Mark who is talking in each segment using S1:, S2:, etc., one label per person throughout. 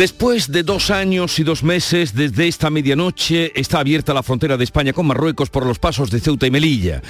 S1: Después de dos años y dos meses desde esta medianoche está abierta la frontera de España con Marruecos por los pasos de Ceuta y Melilla.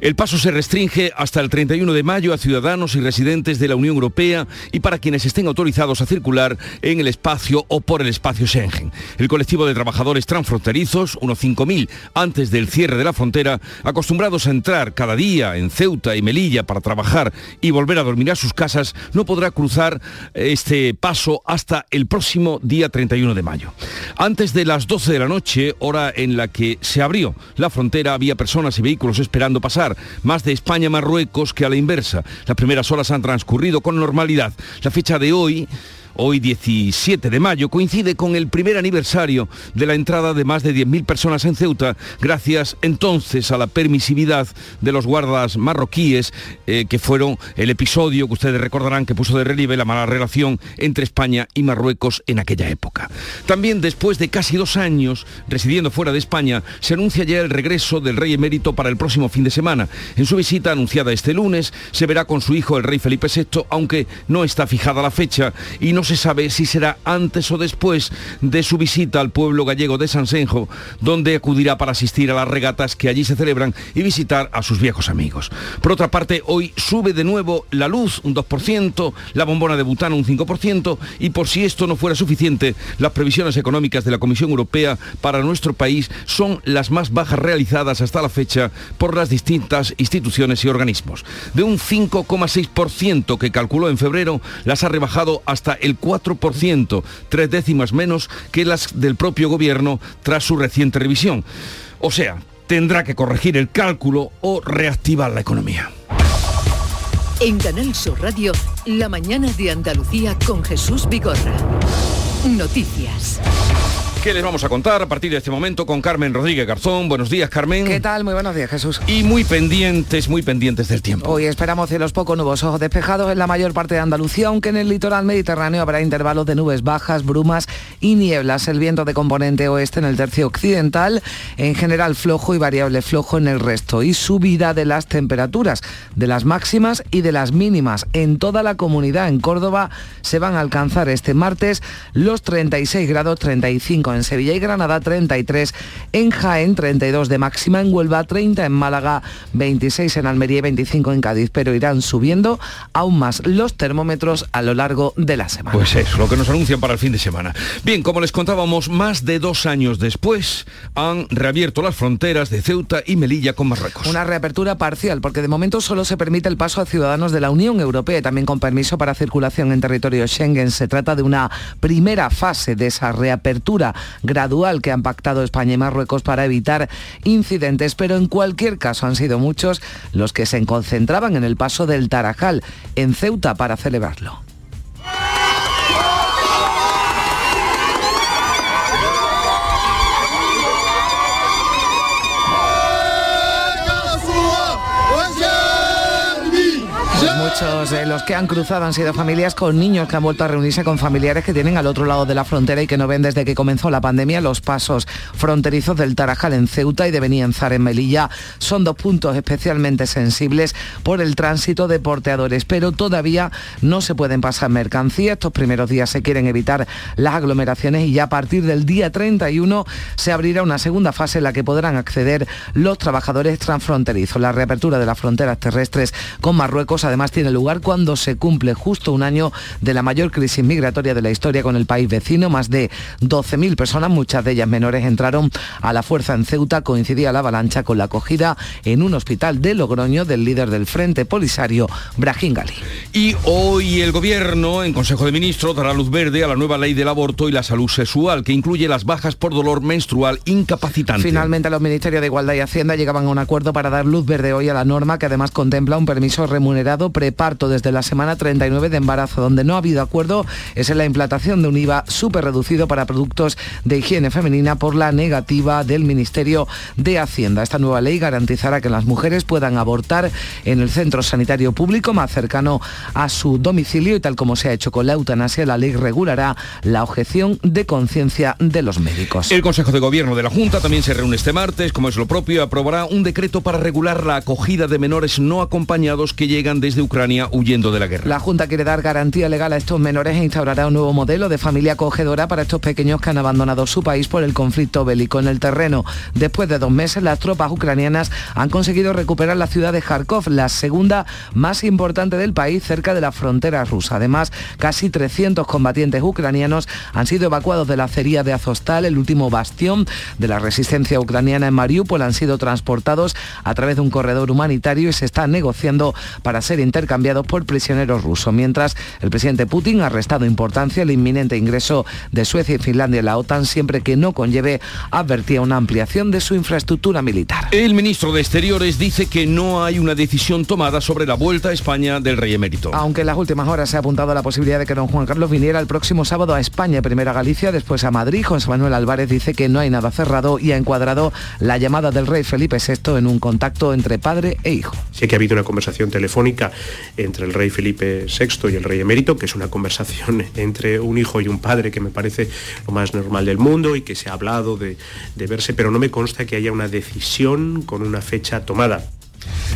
S1: El paso se restringe hasta el 31 de mayo a ciudadanos y residentes de la Unión Europea y para quienes estén autorizados a circular en el espacio o por el espacio Schengen. El colectivo de trabajadores transfronterizos, unos 5.000 antes del cierre de la frontera, acostumbrados a entrar cada día en Ceuta y Melilla para trabajar y volver a dormir a sus casas, no podrá cruzar este paso hasta el próximo día 31 de mayo. Antes de las 12 de la noche, hora en la que se abrió la frontera, había personas y vehículos esperando pasar, más de España Marruecos que a la inversa. Las primeras horas han transcurrido con normalidad. La fecha de hoy hoy 17 de mayo, coincide con el primer aniversario de la entrada de más de 10.000 personas en Ceuta, gracias entonces a la permisividad de los guardas marroquíes, eh, que fueron el episodio que ustedes recordarán que puso de relieve la mala relación entre España y Marruecos en aquella época. También después de casi dos años residiendo fuera de España, se anuncia ya el regreso del rey emérito para el próximo fin de semana. En su visita anunciada este lunes, se verá con su hijo el rey Felipe VI, aunque no está fijada la fecha y no se sabe si será antes o después de su visita al pueblo gallego de Sansenjo, donde acudirá para asistir a las regatas que allí se celebran y visitar a sus viejos amigos. Por otra parte, hoy sube de nuevo la luz un 2%, la bombona de butano un 5% y por si esto no fuera suficiente, las previsiones económicas de la Comisión Europea para nuestro país son las más bajas realizadas hasta la fecha por las distintas instituciones y organismos. De un 5,6% que calculó en febrero, las ha rebajado hasta el 4%, tres décimas menos que las del propio gobierno tras su reciente revisión. O sea, tendrá que corregir el cálculo o reactivar la economía.
S2: En Canal Sur Radio, la mañana de Andalucía con Jesús Vigorra. Noticias.
S1: ¿Qué les vamos a contar a partir de este momento con Carmen Rodríguez Garzón? Buenos días, Carmen.
S3: ¿Qué tal? Muy buenos días, Jesús.
S1: Y muy pendientes, muy pendientes del tiempo.
S3: Hoy esperamos cielos poco nubosos despejados en la mayor parte de Andalucía, aunque en el litoral mediterráneo habrá intervalos de nubes bajas, brumas y nieblas. El viento de componente oeste en el tercio occidental, en general flojo y variable flojo en el resto. Y subida de las temperaturas, de las máximas y de las mínimas. En toda la comunidad, en Córdoba, se van a alcanzar este martes los 36 grados 35 en Sevilla y Granada 33, en Jaén 32 de máxima, en Huelva 30, en Málaga 26, en Almería y 25 en Cádiz, pero irán subiendo aún más los termómetros a lo largo de la semana.
S1: Pues eso, lo que nos anuncian para el fin de semana. Bien, como les contábamos, más de dos años después han reabierto las fronteras de Ceuta y Melilla con Marruecos.
S3: Una reapertura parcial, porque de momento solo se permite el paso a ciudadanos de la Unión Europea y también con permiso para circulación en territorio Schengen. Se trata de una primera fase de esa reapertura gradual que han pactado España y Marruecos para evitar incidentes, pero en cualquier caso han sido muchos los que se concentraban en el paso del Tarajal en Ceuta para celebrarlo. Muchos de los que han cruzado han sido familias con niños que han vuelto a reunirse con familiares que tienen al otro lado de la frontera y que no ven desde que comenzó la pandemia los pasos fronterizos del Tarajal en Ceuta y de Benienzar en Melilla. Son dos puntos especialmente sensibles por el tránsito de porteadores, pero todavía no se pueden pasar mercancía. Estos primeros días se quieren evitar las aglomeraciones y ya a partir del día 31 se abrirá una segunda fase en la que podrán acceder los trabajadores transfronterizos. La reapertura de las fronteras terrestres con Marruecos además tiene lugar cuando se cumple justo un año de la mayor crisis migratoria de la historia con el país vecino. Más de 12.000 personas, muchas de ellas menores, entraron a la fuerza en Ceuta. Coincidía la avalancha con la acogida en un hospital de Logroño del líder del Frente Polisario, Brahim Gali.
S1: Y hoy el Gobierno, en Consejo de Ministros, dará luz verde a la nueva ley del aborto y la salud sexual, que incluye las bajas por dolor menstrual incapacitante.
S3: Finalmente, los Ministerios de Igualdad y Hacienda llegaban a un acuerdo para dar luz verde hoy a la norma, que además contempla un permiso remunerado pre parto desde la semana 39 de embarazo. Donde no ha habido acuerdo es en la implantación de un IVA súper reducido para productos de higiene femenina por la negativa del Ministerio de Hacienda. Esta nueva ley garantizará que las mujeres puedan abortar en el centro sanitario público más cercano a su domicilio y tal como se ha hecho con la eutanasia, la ley regulará la objeción de conciencia de los médicos.
S1: El Consejo de Gobierno de la Junta también se reúne este martes, como es lo propio, aprobará un decreto para regular la acogida de menores no acompañados que llegan desde Ucrania huyendo de la guerra.
S3: La Junta quiere dar garantía legal a estos menores e instaurará un nuevo modelo de familia acogedora para estos pequeños que han abandonado su país por el conflicto bélico en el terreno. Después de dos meses, las tropas ucranianas han conseguido recuperar la ciudad de Kharkov, la segunda más importante del país cerca de la frontera rusa. Además, casi 300 combatientes ucranianos han sido evacuados de la acería de Azostal, el último bastión de la resistencia ucraniana en Mariupol. Han sido transportados a través de un corredor humanitario y se está negociando para ser intercambiados por prisioneros rusos. Mientras el presidente Putin ha restado importancia al inminente ingreso de Suecia y Finlandia en la OTAN siempre que no conlleve, advertía una ampliación de su infraestructura militar.
S1: El ministro de Exteriores dice que no hay una decisión tomada sobre la vuelta a España del rey emérito.
S3: Aunque en las últimas horas se ha apuntado a la posibilidad de que don Juan Carlos viniera el próximo sábado a España, primero a Galicia, después a Madrid, José Manuel Álvarez dice que no hay nada cerrado y ha encuadrado la llamada del rey Felipe VI en un contacto entre padre e hijo.
S4: Sé que ha habido una conversación telefónica entre el rey Felipe VI y el rey emérito, que es una conversación entre un hijo y un padre que me parece lo más normal del mundo y que se ha hablado de, de verse, pero no me consta que haya una decisión con una fecha tomada.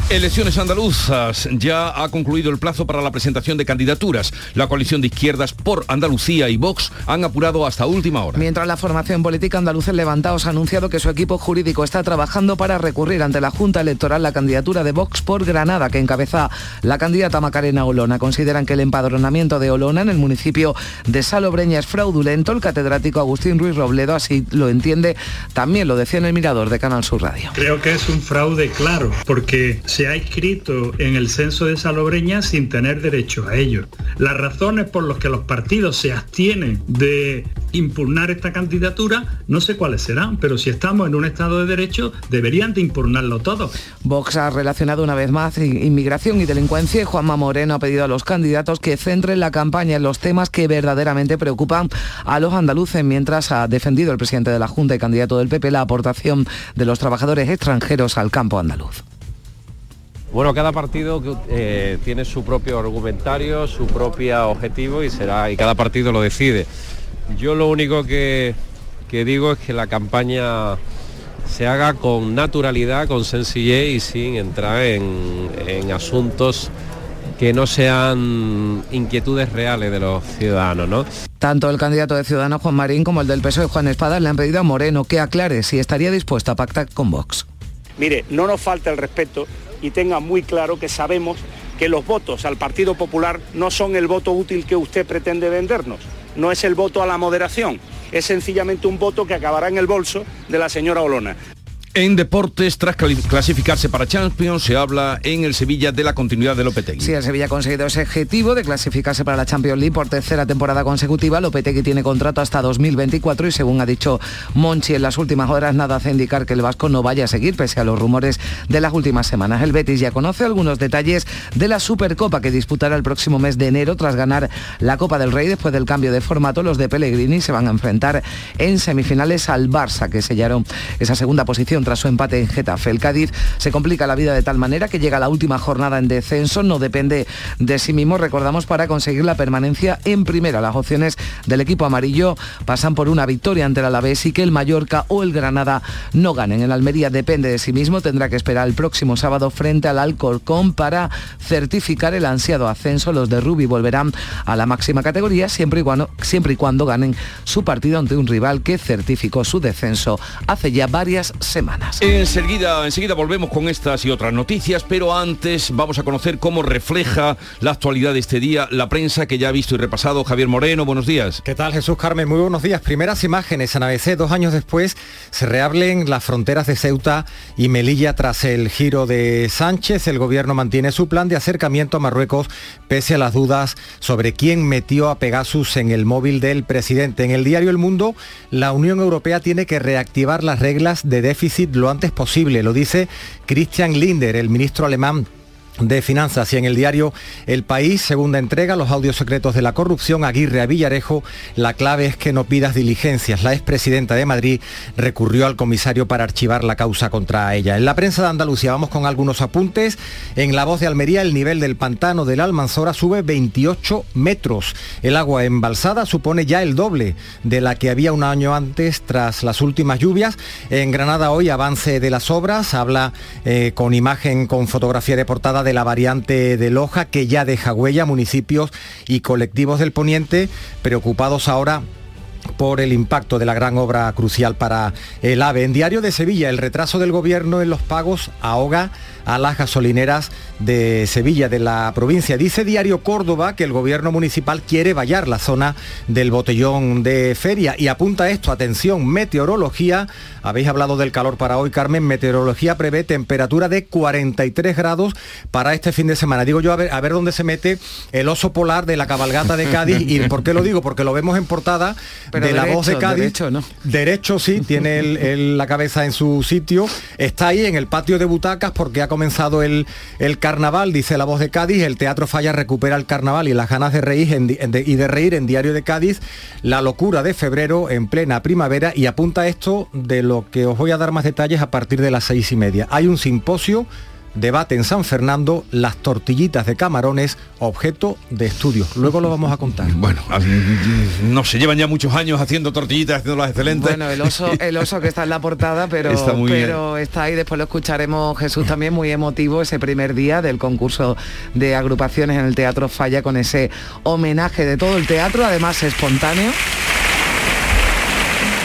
S1: Elecciones andaluzas. Ya ha concluido el plazo para la presentación de candidaturas. La coalición de izquierdas por Andalucía y Vox han apurado hasta última hora.
S3: Mientras la formación política andaluza Levantaos ha anunciado que su equipo jurídico está trabajando para recurrir ante la Junta Electoral la candidatura de Vox por Granada, que encabeza la candidata Macarena Olona. Consideran que el empadronamiento de Olona en el municipio de Salobreña es fraudulento. El catedrático Agustín Ruiz Robledo así lo entiende. También lo decía en el Mirador de Canal Sur Radio.
S5: Creo que es un fraude claro, porque se ha inscrito en el censo de Salobreña sin tener derecho a ello. Las razones por las que los partidos se abstienen de impugnar esta candidatura, no sé cuáles serán, pero si estamos en un Estado de Derecho, deberían de impugnarlo todo.
S3: Vox ha relacionado una vez más inmigración y delincuencia y Juanma Moreno ha pedido a los candidatos que centren la campaña en los temas que verdaderamente preocupan a los andaluces, mientras ha defendido el presidente de la Junta y candidato del PP la aportación de los trabajadores extranjeros al campo andaluz.
S6: Bueno, cada partido eh, tiene su propio argumentario, su propio objetivo y será y cada partido lo decide. Yo lo único que, que digo es que la campaña se haga con naturalidad, con sencillez y sin entrar en, en asuntos que no sean inquietudes reales de los ciudadanos, ¿no?
S3: Tanto el candidato de Ciudadanos Juan Marín como el del PSOE Juan Espada le han pedido a Moreno que aclare si estaría dispuesto a pactar con Vox.
S7: Mire, no nos falta el respeto y tenga muy claro que sabemos que los votos al Partido Popular no son el voto útil que usted pretende vendernos, no es el voto a la moderación, es sencillamente un voto que acabará en el bolso de la señora Olona.
S1: En deportes, tras clasificarse para Champions, se habla en el Sevilla de la continuidad de Lopetegui.
S3: Sí, el Sevilla ha conseguido ese objetivo de clasificarse para la Champions League por tercera temporada consecutiva. Lopetegui tiene contrato hasta 2024 y según ha dicho Monchi en las últimas horas, nada hace indicar que el Vasco no vaya a seguir, pese a los rumores de las últimas semanas. El Betis ya conoce algunos detalles de la Supercopa que disputará el próximo mes de enero tras ganar la Copa del Rey. Después del cambio de formato, los de Pellegrini se van a enfrentar en semifinales al Barça, que sellaron esa segunda posición tras su empate en Getafe. El Cádiz se complica la vida de tal manera que llega a la última jornada en descenso, no depende de sí mismo, recordamos, para conseguir la permanencia en primera. Las opciones del equipo amarillo pasan por una victoria ante el Alavés y que el Mallorca o el Granada no ganen. El Almería depende de sí mismo, tendrá que esperar el próximo sábado frente al Alcorcón para certificar el ansiado ascenso. Los de Rubi volverán a la máxima categoría siempre y cuando, siempre y cuando ganen su partido ante un rival que certificó su descenso hace ya varias semanas.
S1: Enseguida, enseguida volvemos con estas y otras noticias, pero antes vamos a conocer cómo refleja la actualidad de este día la prensa que ya ha visto y repasado. Javier Moreno, buenos días.
S8: ¿Qué tal Jesús Carmen? Muy buenos días. Primeras imágenes en ABC, dos años después se reablen las fronteras de Ceuta y Melilla tras el giro de Sánchez. El gobierno mantiene su plan de acercamiento a Marruecos pese a las dudas sobre quién metió a Pegasus en el móvil del presidente. En el diario El Mundo, la Unión Europea tiene que reactivar las reglas de déficit lo antes posible, lo dice Christian Linder, el ministro alemán
S9: de Finanzas y en el diario El País, segunda entrega, los audios secretos de la corrupción, Aguirre a Villarejo, la clave es que no pidas diligencias. La expresidenta de Madrid recurrió al comisario para archivar la causa contra ella. En la prensa de Andalucía vamos con algunos apuntes. En la voz de Almería, el nivel del pantano de la Almanzora sube 28 metros. El agua embalsada supone ya el doble de la que había un año antes tras las últimas lluvias. En Granada hoy avance de las obras, habla eh, con imagen, con fotografía de portada de de la variante de Loja que ya deja huella municipios y colectivos del Poniente preocupados ahora por el impacto de la gran obra crucial para el AVE. En Diario de Sevilla, el retraso del gobierno en los pagos ahoga a las gasolineras de Sevilla, de la provincia. Dice Diario Córdoba que el gobierno municipal quiere vallar la zona del botellón de feria y apunta esto, atención, meteorología, habéis hablado del calor para hoy, Carmen, meteorología prevé temperatura de 43 grados para este fin de semana. Digo yo, a ver, a ver dónde se mete el oso polar de la cabalgata de Cádiz y ¿por qué lo digo? Porque lo vemos en portada de la voz de Cádiz.
S3: Derecho, ¿no?
S9: derecho sí, tiene la cabeza en su sitio, está ahí en el patio de butacas porque ha comenzado el, el carnaval, dice la voz de Cádiz, el Teatro Falla recupera el carnaval y las ganas de reír y de reír en Diario de Cádiz, la locura de febrero en plena primavera y apunta esto de lo que os voy a dar más detalles a partir de las seis y media. Hay un simposio debate en San Fernando las tortillitas de camarones objeto de estudio. Luego lo vamos a contar.
S1: Bueno, no se llevan ya muchos años haciendo tortillitas, haciéndolas excelentes.
S3: Bueno, el oso, el oso que está en la portada, pero está, pero está ahí, después lo escucharemos Jesús también muy emotivo ese primer día del concurso de agrupaciones en el Teatro Falla con ese homenaje de todo el teatro, además espontáneo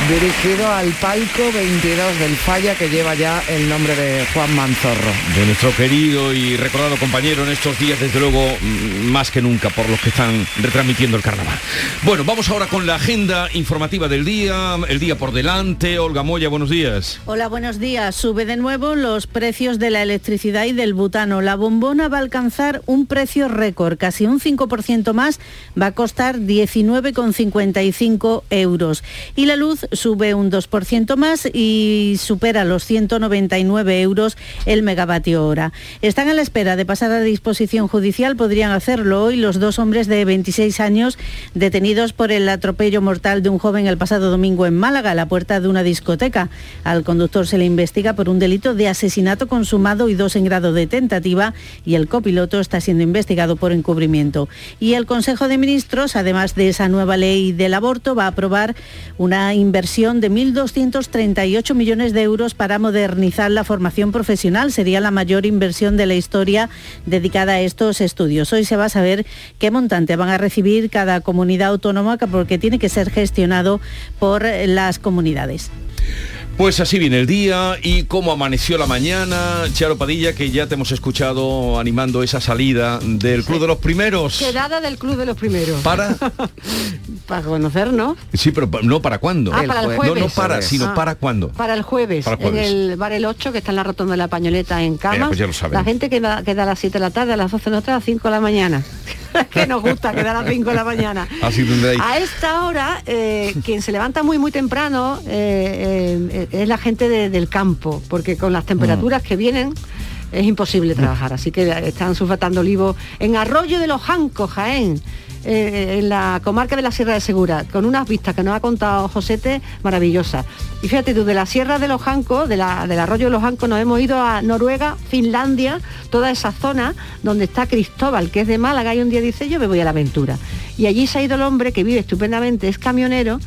S3: dirigido al palco 22 del Falla que lleva ya el nombre de Juan Manzorro.
S1: De nuestro querido y recordado compañero en estos días, desde luego, mm, más que nunca, por los que están retransmitiendo el carnaval. Bueno, vamos ahora con la agenda informativa del día, el día por delante. Olga Moya, buenos días.
S10: Hola, buenos días. Sube de nuevo los precios de la electricidad y del butano. La bombona va a alcanzar un precio récord, casi un 5% más, va a costar 19,55 euros. Y la luz sube un 2% más y supera los 199 euros el megavatio hora. Están a la espera de pasar a disposición judicial, podrían hacerlo hoy los dos hombres de 26 años detenidos por el atropello mortal de un joven el pasado domingo en Málaga, a la puerta de una discoteca. Al conductor se le investiga por un delito de asesinato consumado y dos en grado de tentativa y el copiloto está siendo investigado por encubrimiento. Y el Consejo de Ministros, además de esa nueva ley del aborto, va a aprobar una inversión de 1.238 millones de euros para modernizar la formación profesional. Sería la mayor inversión de la historia dedicada a estos estudios. Hoy se va a saber qué montante van a recibir cada comunidad autónoma porque tiene que ser gestionado por las comunidades.
S1: Pues así viene el día y cómo amaneció la mañana. Charo Padilla, que ya te hemos escuchado animando esa salida del Club de los Primeros.
S11: Quedada del Club de los Primeros.
S1: ¿Para?
S11: para conocernos.
S1: Sí, pero no para cuándo.
S11: Ah, para el jueves.
S1: No, no para, sino ah, para cuándo.
S11: Para el, jueves, en el bar El 8, que está en la rotonda de la pañoleta en cama.
S1: Eh, pues
S11: la gente queda, queda a las 7 de la tarde, a las 12 de a las 5 de la mañana. que nos gusta quedar a las 5 de la mañana.
S1: Así
S11: a esta hora, eh, quien se levanta muy muy temprano eh, es la gente del campo, porque con las temperaturas mm. que vienen es imposible trabajar. Así que están sulfatando olivo en Arroyo de los Jancos, Jaén. Eh, en la comarca de la Sierra de Segura, con unas vistas que nos ha contado Josete maravillosas. Y fíjate tú, de la Sierra de los Jancos, de la, del arroyo de los Jancos, nos hemos ido a Noruega, Finlandia, toda esa zona donde está Cristóbal, que es de Málaga, y un día dice, yo me voy a la aventura. Y allí se ha ido el hombre que vive estupendamente, es camionero.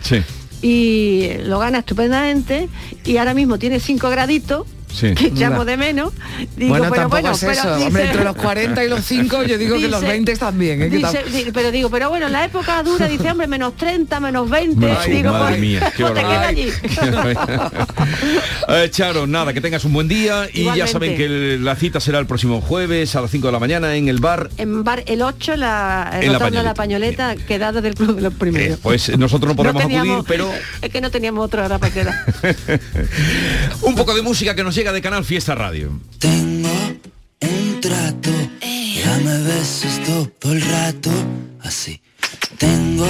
S11: y lo gana estupendamente y ahora mismo tiene cinco graditos que echamos de menos.
S3: Digo, bueno, pero bueno, es eso. entre los 40 y los 5 yo digo que los 20 están bien.
S11: ¿eh? pero digo, pero bueno, en la época dura, dice, hombre, menos 30, menos 20. digo,
S1: madre pues, mía, qué te allí. eh, Charo, nada, que tengas un buen día y ya saben que la cita será el próximo jueves a las 5 de la mañana en el bar.
S11: En bar El 8, la, en la pañoleta, la pañoleta quedado del Club de los Primeros.
S1: Eh, pues nosotros no podemos acudir, pero...
S11: Es que no teníamos otra hora para quedar.
S1: un poco de música que nos llega de Canal Fiesta Radio.
S12: Tengo un trato, dame besos todo el rato, así. Tengo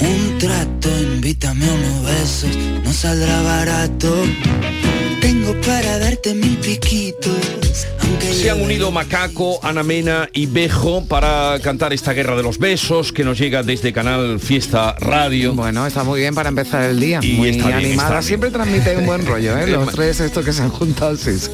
S12: un trato, invítame a unos besos, no saldrá barato.
S13: Tengo para darte mil piquitos. Aunque
S1: Se han unido Macaco, Ana Mena y Bejo para cantar esta guerra de los besos que nos llega desde Canal Fiesta Radio.
S3: Bueno, está muy bien para empezar el día.
S1: Y
S3: muy
S1: está bien, está
S3: animada.
S1: bien.
S3: Siempre transmite un buen rollo, ¿eh? Los tres estos que se han juntado, sí. sí.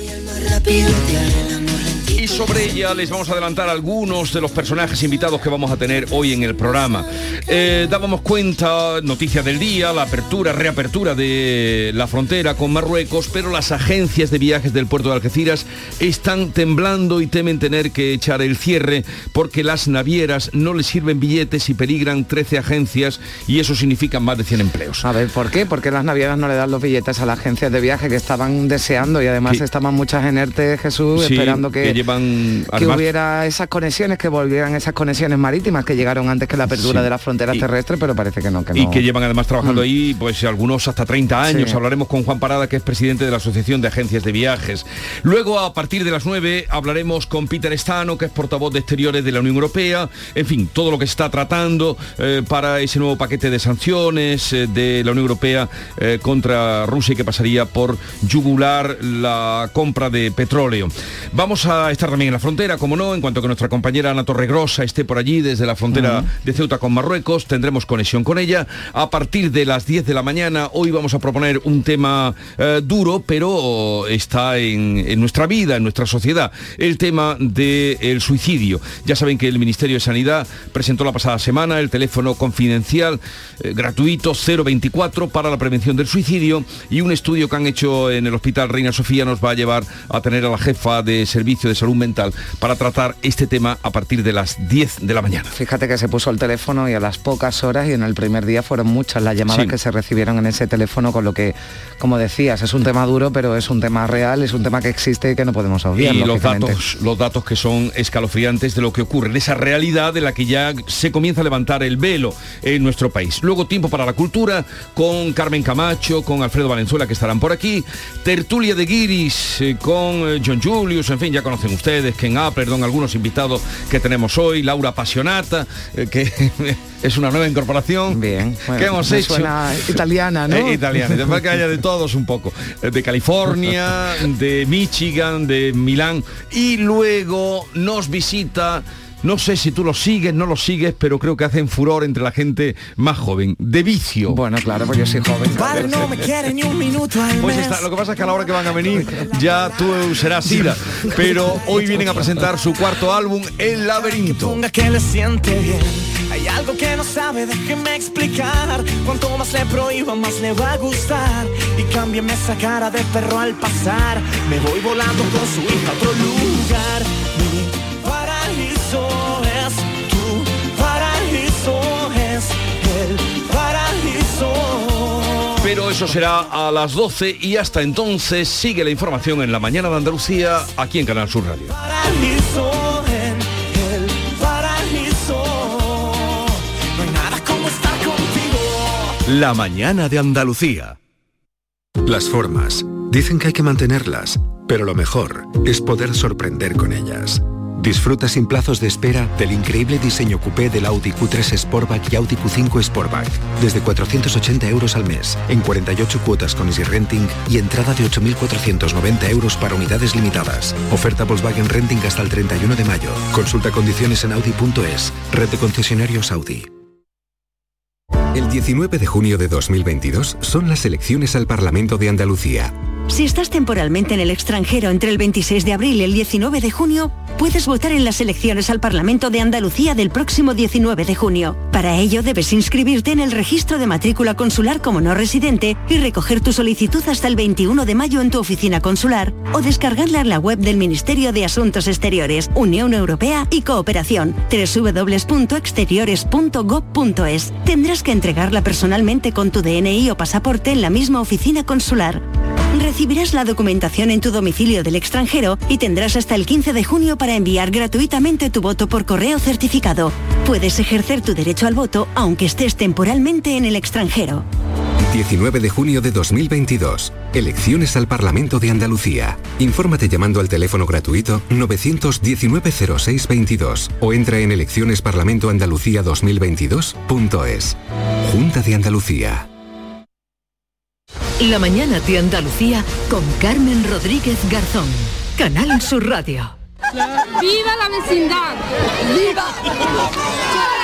S1: Y sobre ella les vamos a adelantar algunos de los personajes invitados que vamos a tener hoy en el programa. Eh, dábamos cuenta, noticia del día, la apertura, reapertura de la frontera con Marruecos, pero las agencias de viajes del puerto de Algeciras están temblando y temen tener que echar el cierre porque las navieras no les sirven billetes y peligran 13 agencias y eso significa más de 100 empleos.
S3: A ver, ¿por qué? Porque las navieras no le dan los billetes a las agencias de viaje que estaban deseando y además
S1: Que-
S3: estaban muchas en ERTE, Jesús,
S1: Sí,
S3: esperando que, que hubiera esas conexiones, que volvieran esas conexiones marítimas que llegaron antes que la apertura
S1: Sí.
S3: de las fronteras
S1: Y-
S3: terrestres, pero parece que no, que
S1: y
S3: no.
S1: que llevan además trabajando
S3: Mm.
S1: ahí pues algunos hasta 30 años.
S3: Sí.
S1: Hablaremos con Juan Parada, que es presidente de la Asociación de Agencias de Viajes. Luego, a partir de las 9, hablaremos con Peter Stano, que es portavoz de Exteriores de la Unión Europea. En fin, todo lo que se está tratando eh, para ese nuevo paquete de sanciones eh, de la Unión Europea eh, contra Rusia y que pasaría por yugular la compra de petróleo. Vamos a estar también en la frontera, como no, en cuanto que nuestra compañera Ana Torregrosa esté por allí desde la frontera de Ceuta con Marruecos, tendremos conexión con ella. A partir de las 10 de la mañana, hoy vamos a proponer un tema eh, duro, pero está en, en nuestra vida, en nuestra sociedad, el tema del suicidio. Ya saben que el Ministerio de Sanidad presentó la pasada semana el teléfono confidencial eh, gratuito 024 para la prevención del suicidio y un estudio que han hecho en el Hospital Reina Sofía nos va a llevar a tener a la jefa de Servicio de Salud Mental para tratar este tema a partir de las 10 de la mañana.
S3: Fíjate que se puso el teléfono y a las pocas horas y en el primer día fueron muchas las llamadas
S1: Sí.
S3: que se recibieron en ese teléfono, con lo que, como decías, es un tema duro, pero es un tema real, es un tema que existe y que no podemos obviar.
S1: y los datos, los datos que son escalofriantes de lo que ocurre, de esa realidad de la que ya se comienza a levantar el velo en nuestro país. Luego tiempo para la cultura con Carmen Camacho, con Alfredo Valenzuela que estarán por aquí, tertulia de Guiris eh, con eh, John Julius, en fin, ya conocen ustedes, Ken Perdón, algunos invitados que tenemos hoy, Laura Apasionata, eh, que es una nueva incorporación
S3: Bien, bueno,
S1: que hemos hecho.
S3: suena italiana, ¿no?
S1: Eh, italiana, después que haya de todos un poco. Eh, De California, de Michigan, de Milán. Y luego nos visita. No sé si tú lo sigues, no lo sigues, pero creo que hacen furor entre la gente más joven. De vicio.
S3: Bueno, claro, pues yo soy joven.
S13: Padre no me quiere ni un minuto al
S1: Pues está, lo que pasa es que a la hora que van a venir ya tú serás ida. Pero hoy vienen a presentar su cuarto álbum, El Laberinto.
S13: Ponga que le siente bien. Hay algo que no sabe, déjeme explicar. Cuanto más le prohíba, más le va a gustar. Y cámbiame esa cara de perro al pasar. Me voy volando con su hija a otro lugar.
S1: Pero eso será a las 12 y hasta entonces sigue la información en la mañana de Andalucía aquí en Canal Sur Radio.
S14: La mañana de Andalucía. Las formas. Dicen que hay que mantenerlas, pero lo mejor es poder sorprender con ellas. Disfruta sin plazos de espera del increíble diseño coupé del Audi Q3 Sportback y Audi Q5 Sportback. Desde 480 euros al mes, en 48 cuotas con Easy Renting y entrada de 8.490 euros para unidades limitadas. Oferta Volkswagen Renting hasta el 31 de mayo. Consulta condiciones en Audi.es. Red de concesionarios Audi.
S15: El 19 de junio de 2022 son las elecciones al Parlamento de Andalucía.
S16: Si estás temporalmente en el extranjero entre el 26 de abril y el 19 de junio, puedes votar en las elecciones al Parlamento de Andalucía del próximo 19 de junio. Para ello debes inscribirte en el registro de matrícula consular como no residente y recoger tu solicitud hasta el 21 de mayo en tu oficina consular o descargarla en la web del Ministerio de Asuntos Exteriores, Unión Europea y Cooperación, www.exteriores.gov.es. Tendrás que entregarla personalmente con tu DNI o pasaporte en la misma oficina consular. Recibirás la documentación en tu domicilio del extranjero y tendrás hasta el 15 de junio para enviar gratuitamente tu voto por correo certificado. Puedes ejercer tu derecho al voto aunque estés temporalmente en el extranjero.
S15: 19 de junio de 2022. Elecciones al Parlamento de Andalucía. Infórmate llamando al teléfono gratuito 919-0622 o entra en eleccionesparlamentoandalucía2022.es. Junta de Andalucía.
S2: La mañana de Andalucía con Carmen Rodríguez Garzón. Canal Sur Radio.
S17: ¡Viva la vecindad! ¡Viva!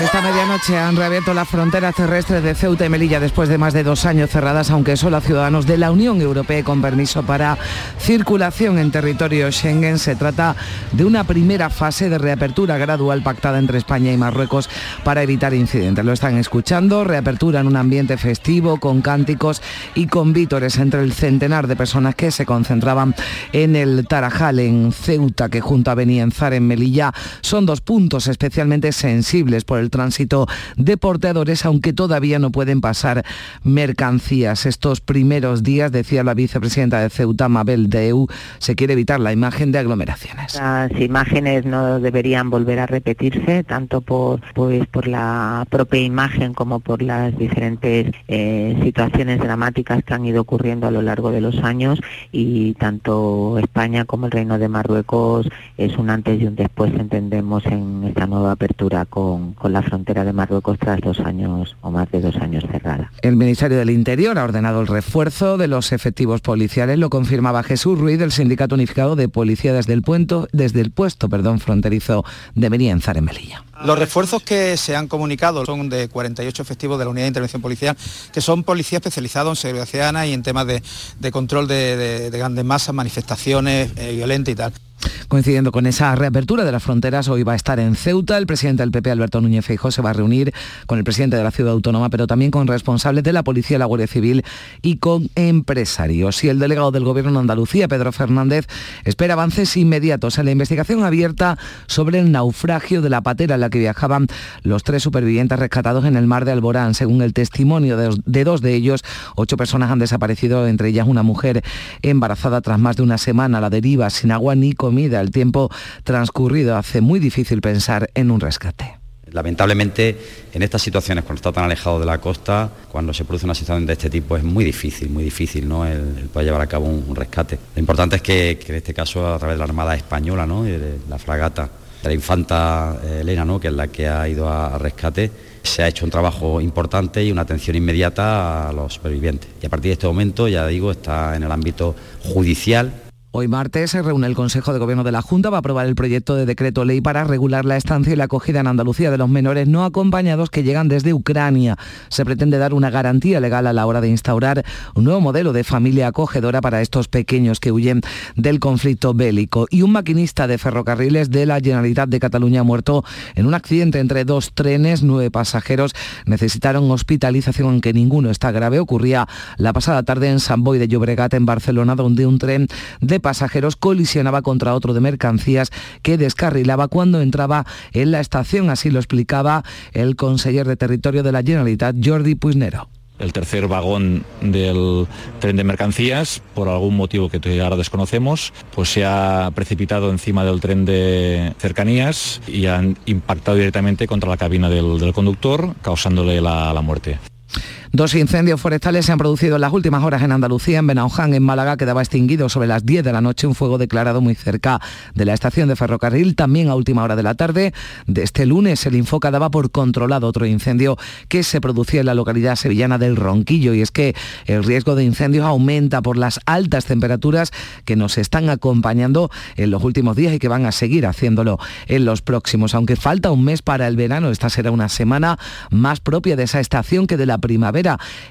S3: Esta medianoche han reabierto las fronteras terrestres de Ceuta y Melilla después de más de dos años cerradas, aunque solo a ciudadanos de la Unión Europea con permiso para circulación en territorio Schengen. Se trata de una primera fase de reapertura gradual pactada entre España y Marruecos para evitar incidentes. Lo están escuchando, reapertura en un ambiente festivo, con cánticos y con vítores entre el centenar de personas que se concentraban en el Tarajal, en Ceuta, que junto a Benienzar en Melilla son dos puntos especialmente sensibles por el tránsito de porteadores, aunque todavía no pueden pasar mercancías. Estos primeros días, decía la vicepresidenta de Ceuta, Mabel Deu, se quiere evitar la imagen de aglomeraciones.
S18: Las imágenes no deberían volver a repetirse, tanto por, pues, por la propia imagen como por las diferentes eh, situaciones dramáticas que han ido ocurriendo a lo largo de los años y tanto España como el Reino de Marruecos es un antes y un después, entendemos, en esta nueva apertura con, con la frontera de Marruecos tras dos años o más de dos años cerrada.
S3: El Ministerio del Interior ha ordenado el refuerzo de los efectivos policiales, lo confirmaba Jesús Ruiz del Sindicato Unificado de Policía desde el, puento, desde el puesto perdón, fronterizo de Merienzar en Melilla.
S19: Los refuerzos que se han comunicado son de 48 efectivos de la Unidad de Intervención Policial, que son policías especializados en seguridad ciudadana y en temas de, de control de, de, de, grandes masas, manifestaciones eh, violentas y tal.
S3: Coincidiendo con esa reapertura de las fronteras, hoy va a estar en Ceuta. El presidente del PP, Alberto Núñez Feijóo, se va a reunir con el presidente de la ciudad autónoma, pero también con responsables de la Policía, la Guardia Civil y con empresarios. Y el delegado del Gobierno de Andalucía, Pedro Fernández, espera avances inmediatos en la investigación abierta sobre el naufragio de la patera en la que viajaban los tres supervivientes rescatados en el mar de Alborán. Según el testimonio de, dos de ellos, ocho personas han desaparecido, entre ellas una mujer embarazada tras más de una semana la deriva, sin agua ni El tiempo transcurrido hace muy difícil pensar en un rescate.
S20: Lamentablemente, en estas situaciones, cuando está tan alejado de la costa, cuando se produce una situación de este tipo, es muy difícil, muy difícil ¿no? el, poder llevar a cabo un, rescate. Lo importante es que, en este caso, a través de la Armada Española, ¿no? y de la fragata, de la infanta Elena, ¿no? que es la que ha ido a, a rescate, se ha hecho un trabajo importante y una atención inmediata a los supervivientes. Y a partir de este momento, ya digo, está en el ámbito judicial
S3: Hoy martes se reúne el Consejo de Gobierno de la Junta para aprobar el proyecto de decreto ley para regular la estancia y la acogida en Andalucía de los menores no acompañados que llegan desde Ucrania. Se pretende dar una garantía legal a la hora de instaurar un nuevo modelo de familia acogedora para estos pequeños que huyen del conflicto bélico. Y un maquinista de ferrocarriles de la Generalitat de Cataluña muerto en un accidente entre dos trenes. Nueve pasajeros necesitaron hospitalización aunque ninguno está grave. Ocurría la pasada tarde en San Boy de Llobregat, en Barcelona, donde un tren de pasajeros colisionaba contra otro de mercancías que descarrilaba cuando entraba en la estación. Así lo explicaba el conseller de Territorio de la Generalitat, Jordi Puisnero
S21: el tercer vagón del tren de mercancías, por algún motivo que ahora desconocemos, pues se ha precipitado encima del tren de cercanías y han impactado directamente contra la cabina del, conductor, causándole la muerte.
S3: Dos incendios forestales se han producido en las últimas horas en Andalucía, en Benaoján, en Málaga, quedaba extinguido sobre las 10 de la noche un fuego declarado muy cerca de la estación de ferrocarril. También a última hora de la tarde de este lunes el Infoca daba por controlado otro incendio que se producía en la localidad sevillana del Ronquillo. Y es que el riesgo de incendios aumenta por las altas temperaturas que nos están acompañando en los últimos días y que van a seguir haciéndolo en los próximos. Aunque falta un mes para el verano, esta será una semana más propia de esa estación que de la primavera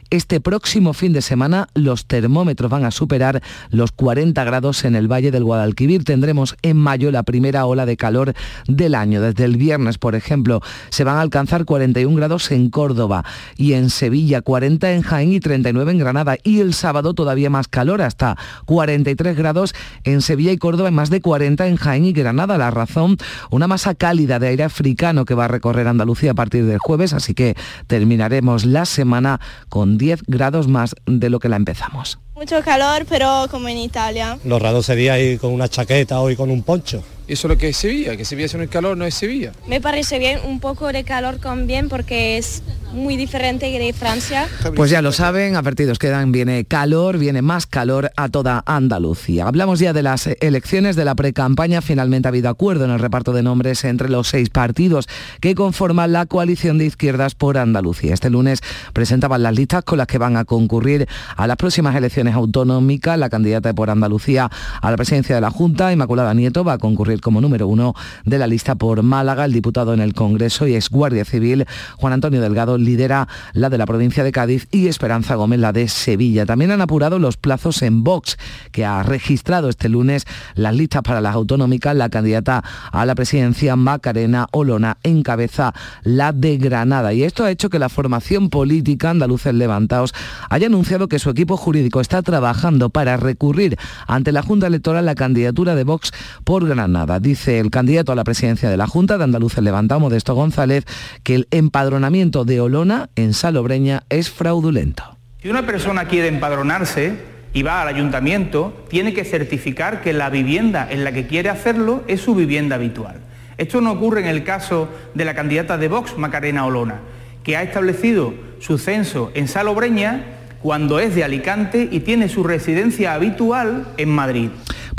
S3: este próximo fin de semana los termómetros van a superar los 40 grados en el Valle del Guadalquivir. Tendremos en mayo la primera ola de calor del año. Desde el viernes, por ejemplo, se van a alcanzar 41 grados en Córdoba y en Sevilla, 40 en Jaén y 39 en Granada. Y el sábado todavía más calor, hasta 43 grados en Sevilla y Córdoba y más de 40 en Jaén y Granada. La razón, una masa cálida de aire africano que va a recorrer Andalucía a partir del jueves, así que terminaremos la semana con 10 grados más de lo que la empezamos.
S22: Mucho calor, pero como en Italia.
S23: Lo raro sería ir con una chaqueta o ir con un poncho,
S22: eso es lo que es Sevilla, que Sevilla sin el calor no es Sevilla.
S23: Me parece bien un poco de calor con bien porque es muy diferente de Francia.
S3: Pues ya lo saben, advertidos quedan, viene calor, viene más calor a toda Andalucía. Hablamos ya de las elecciones de la pre-campaña, finalmente ha habido acuerdo en el reparto de nombres entre los seis partidos que conforman la coalición de izquierdas por Andalucía. Este lunes presentaban las listas con las que van a concurrir a las próximas elecciones autonómicas. La candidata por Andalucía a la presidencia de la Junta, Inmaculada Nieto, va a concurrir como número uno de la lista por Málaga. El diputado en el Congreso y ex guardia civil, Juan Antonio Delgado, lidera la de la provincia de Cádiz y Esperanza Gómez la de Sevilla. También han apurado los plazos en Vox, que ha registrado este lunes las listas para las autonómicas. La candidata a la presidencia, Macarena Olona, encabeza la de Granada. Y esto ha hecho que la formación política Andaluces Levantaos haya anunciado que su equipo jurídico está trabajando para recurrir ante la Junta Electoral la candidatura de Vox por Granada. Dice el candidato a la presidencia de la Junta de Andaluces Levantaos, Modesto González, que el empadronamiento de Olona en Salobreña es fraudulento.
S24: Si una persona quiere empadronarse y va al ayuntamiento, tiene que certificar que la vivienda en la que quiere hacerlo es su vivienda habitual. Esto no ocurre en el caso de la candidata de Vox, Macarena Olona, que ha establecido su censo en Salobreña cuando es de Alicante y tiene su residencia habitual en Madrid.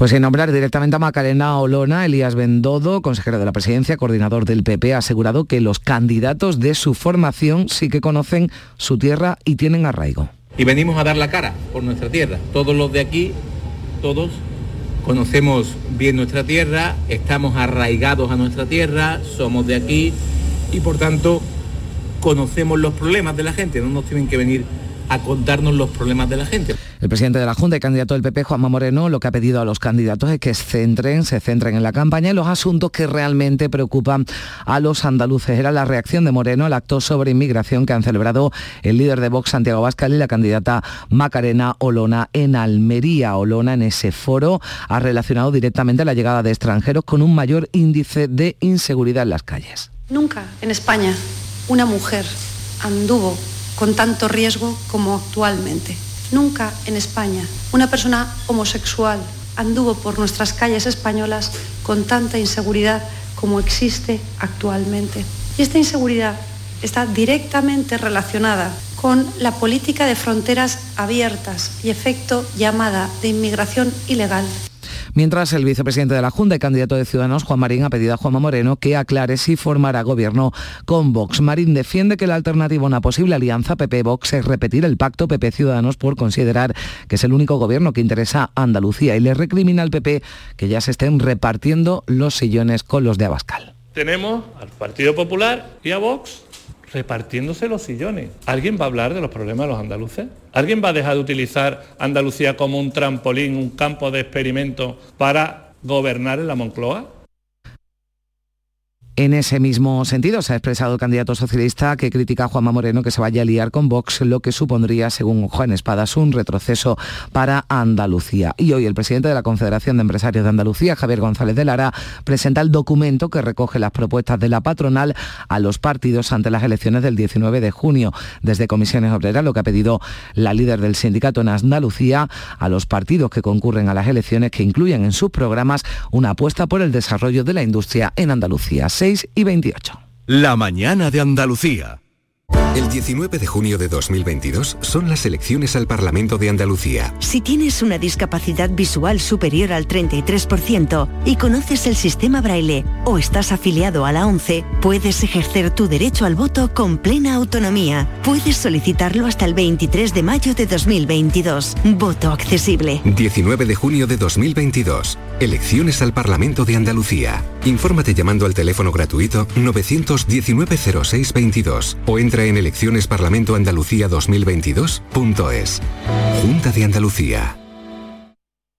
S3: Pues sin nombrar directamente a Macarena Olona, Elías Bendodo, consejero de la presidencia, coordinador del PP, ha asegurado que los candidatos de su formación sí que conocen su tierra y tienen arraigo.
S25: Y venimos a dar la cara por nuestra tierra. Todos los de aquí, todos conocemos bien nuestra tierra, estamos arraigados a nuestra tierra, somos de aquí y por tanto conocemos los problemas de la gente, no nos tienen que venir a contarnos los problemas de la gente.
S3: El presidente de la Junta y candidato del PP, Juanma Moreno, lo que ha pedido a los candidatos es que se centren, se centren en la campaña y los asuntos que realmente preocupan a los andaluces. Era la reacción de Moreno al acto sobre inmigración que han celebrado el líder de Vox, Santiago Bascal, y la candidata Macarena Olona en Almería. Olona en ese foro ha relacionado directamente la llegada de extranjeros con un mayor índice de inseguridad en las calles.
S26: Nunca en España una mujer anduvo con tanto riesgo como actualmente. Nunca en España una persona homosexual anduvo por nuestras calles españolas con tanta inseguridad como existe actualmente. Y esta inseguridad está directamente relacionada con la política de fronteras abiertas y efecto llamada de inmigración ilegal
S3: Mientras el vicepresidente de la Junta y candidato de Ciudadanos, Juan Marín, ha pedido a Juanma Moreno que aclare si formará gobierno con Vox. Marín defiende que la alternativa a una posible alianza PP-Vox es repetir el pacto PP-Ciudadanos por considerar que es el único gobierno que interesa a Andalucía y le recrimina al PP que ya se estén repartiendo los sillones con los de Abascal.
S27: Tenemos al Partido Popular y a Vox repartiéndose los sillones. ¿Alguien va a hablar de los problemas de los andaluces? ¿Alguien va a dejar de utilizar Andalucía como un trampolín, un campo de experimento para gobernar en la Moncloa?
S3: En ese mismo sentido, se ha expresado el candidato socialista que critica a Juanma Moreno que se vaya a liar con Vox, lo que supondría, según Juan Espadas, un retroceso para Andalucía. Y hoy el presidente de la Confederación de Empresarios de Andalucía, Javier González de Lara, presenta el documento que recoge las propuestas de la patronal a los partidos ante las elecciones del 19 de junio. Desde Comisiones Obreras, lo que ha pedido la líder del sindicato en Andalucía a los partidos que concurren a las elecciones que incluyan en sus programas una apuesta por el desarrollo de la industria en Andalucía y 28.
S14: La mañana de Andalucía. El 19 de junio de 2022 son las elecciones al Parlamento de Andalucía.
S16: Si tienes una discapacidad visual superior al 33% y conoces el sistema braille o estás afiliado a la ONCE, puedes ejercer tu derecho al voto con plena autonomía. Puedes solicitarlo hasta el 23 de mayo de 2022. Voto accesible.
S14: 19 de junio de 2022. Elecciones al Parlamento de Andalucía. Infórmate llamando al teléfono gratuito 919 0622 o entra en eleccionesparlamentoandalucía2022.es. Junta de Andalucía.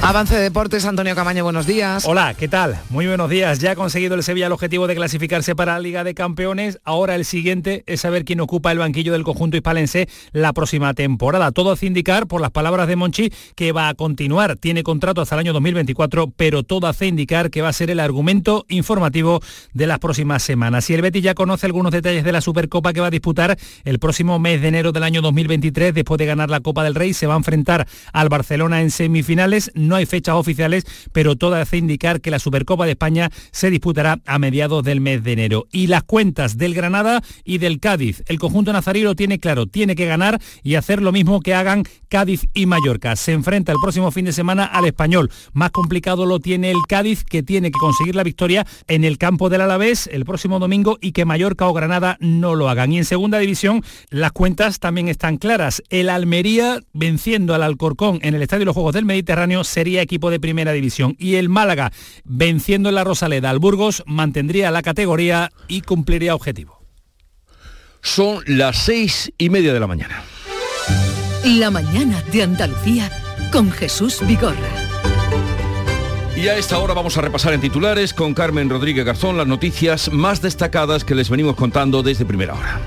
S3: Avance de Deportes, Antonio Camaño, buenos días.
S28: Hola, ¿qué tal? Muy buenos días. Ya ha conseguido el Sevilla el objetivo de clasificarse para la Liga de Campeones. Ahora el siguiente es saber quién ocupa el banquillo del conjunto hispalense la próxima temporada. Todo hace indicar, por las palabras de Monchi, que va a continuar. Tiene contrato hasta el año 2024, pero todo hace indicar que va a ser el argumento informativo de las próximas semanas. Y el Betis ya conoce algunos detalles de la Supercopa que va a disputar el próximo mes de enero del año 2023. Después de ganar la Copa del Rey, se va a enfrentar al Barcelona en semifinales no hay fechas oficiales, pero todo hace indicar que la Supercopa de España se disputará a mediados del mes de enero. Y las cuentas del Granada y del Cádiz. El conjunto nazarí lo tiene claro, tiene que ganar y hacer lo mismo que hagan Cádiz y Mallorca. Se enfrenta el próximo fin de semana al español. Más complicado lo tiene el Cádiz, que tiene que conseguir la victoria en el campo del Alavés el próximo domingo y que Mallorca o Granada no lo hagan. Y en segunda división, las cuentas también están claras. El Almería, venciendo al Alcorcón en el Estadio de los Juegos del Mediterráneo, sería equipo de primera división. Y el Málaga, venciendo en la Rosaleda al Burgos, mantendría la categoría y cumpliría objetivo.
S1: Son las seis y media de la mañana.
S2: La mañana de Andalucía con Jesús Vigorra.
S1: Y a esta hora vamos a repasar en titulares con Carmen Rodríguez Garzón las noticias más destacadas que les venimos contando desde primera hora.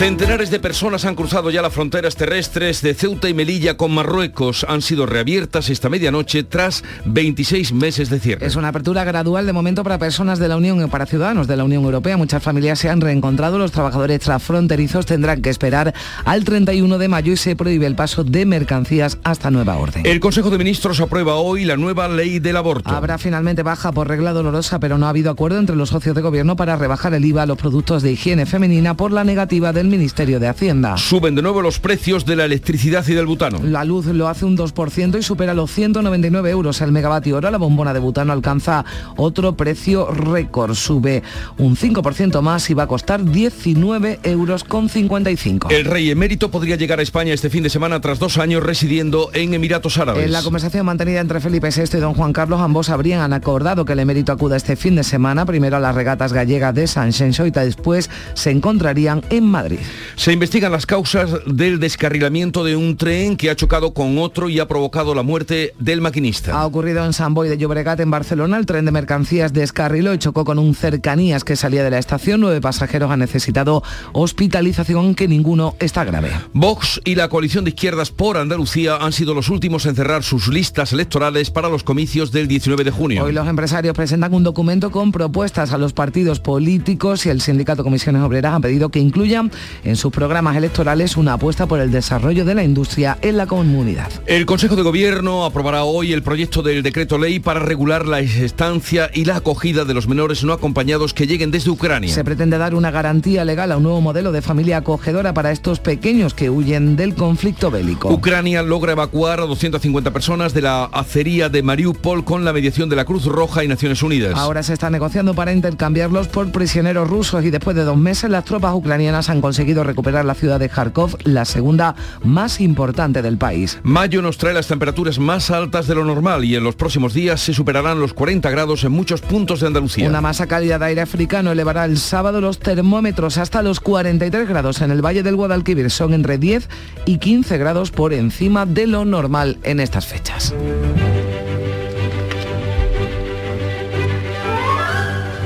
S1: Centenares de personas han cruzado ya las fronteras terrestres de Ceuta y Melilla con Marruecos. Han sido reabiertas esta medianoche tras 26 meses de cierre.
S3: Es una apertura gradual de momento para personas de la Unión y para ciudadanos de la Unión Europea. Muchas familias se han reencontrado. Los trabajadores transfronterizos tendrán que esperar al 31 de mayo y se prohíbe el paso de mercancías hasta nueva orden.
S1: El Consejo de Ministros aprueba hoy la nueva ley del aborto.
S3: Habrá finalmente baja por regla dolorosa, pero no ha habido acuerdo entre los socios de gobierno para rebajar el IVA a los productos de higiene femenina por la negativa del Ministerio de Hacienda.
S1: Suben de nuevo los precios de la electricidad y del butano.
S3: La luz lo hace un 2% y supera los 199 euros el megavatio hora. La bombona de butano alcanza otro precio récord. Sube un 5% más y va a costar 19 euros con 55.
S1: El rey emérito podría llegar a España este fin de semana tras dos años residiendo en Emiratos Árabes.
S3: En la conversación mantenida entre Felipe VI y don Juan Carlos, ambos habrían acordado que el emérito acuda este fin de semana, primero a las regatas gallegas de San Xenxo y después se encontrarían en Madrid.
S1: Se investigan las causas del descarrilamiento de un tren que ha chocado con otro y ha provocado la muerte del maquinista.
S3: Ha ocurrido en San Boy de Llobregat, en Barcelona. El tren de mercancías descarriló y chocó con un cercanías que salía de la estación. Nueve pasajeros han necesitado hospitalización, que ninguno está grave.
S1: Vox y la coalición de izquierdas por Andalucía han sido los últimos en cerrar sus listas electorales para los comicios del 19 de junio.
S3: Hoy los empresarios presentan un documento con propuestas a los partidos políticos y el sindicato Comisiones Obreras han pedido que incluyan en sus programas electorales una apuesta por el desarrollo de la industria en la comunidad.
S1: El Consejo de Gobierno aprobará hoy el proyecto del decreto ley para regular la estancia y la acogida de los menores no acompañados que lleguen desde Ucrania.
S3: Se pretende dar una garantía legal a un nuevo modelo de familia acogedora para estos pequeños que huyen del conflicto bélico.
S1: Ucrania logra evacuar a 250 personas de la acería de Mariupol con la mediación de la Cruz Roja y Naciones Unidas.
S3: Ahora se está negociando para intercambiarlos por prisioneros rusos y después de dos meses las tropas ucranianas han conseguido recuperar la ciudad de Kharkov, la segunda más importante del país.
S1: Mayo nos trae las temperaturas más altas de lo normal y en los próximos días se superarán los 40 grados en muchos puntos de Andalucía.
S3: Una masa cálida de aire africano elevará el sábado los termómetros hasta los 43 grados en el Valle del Guadalquivir. Son entre 10 y 15 grados por encima de lo normal en estas fechas.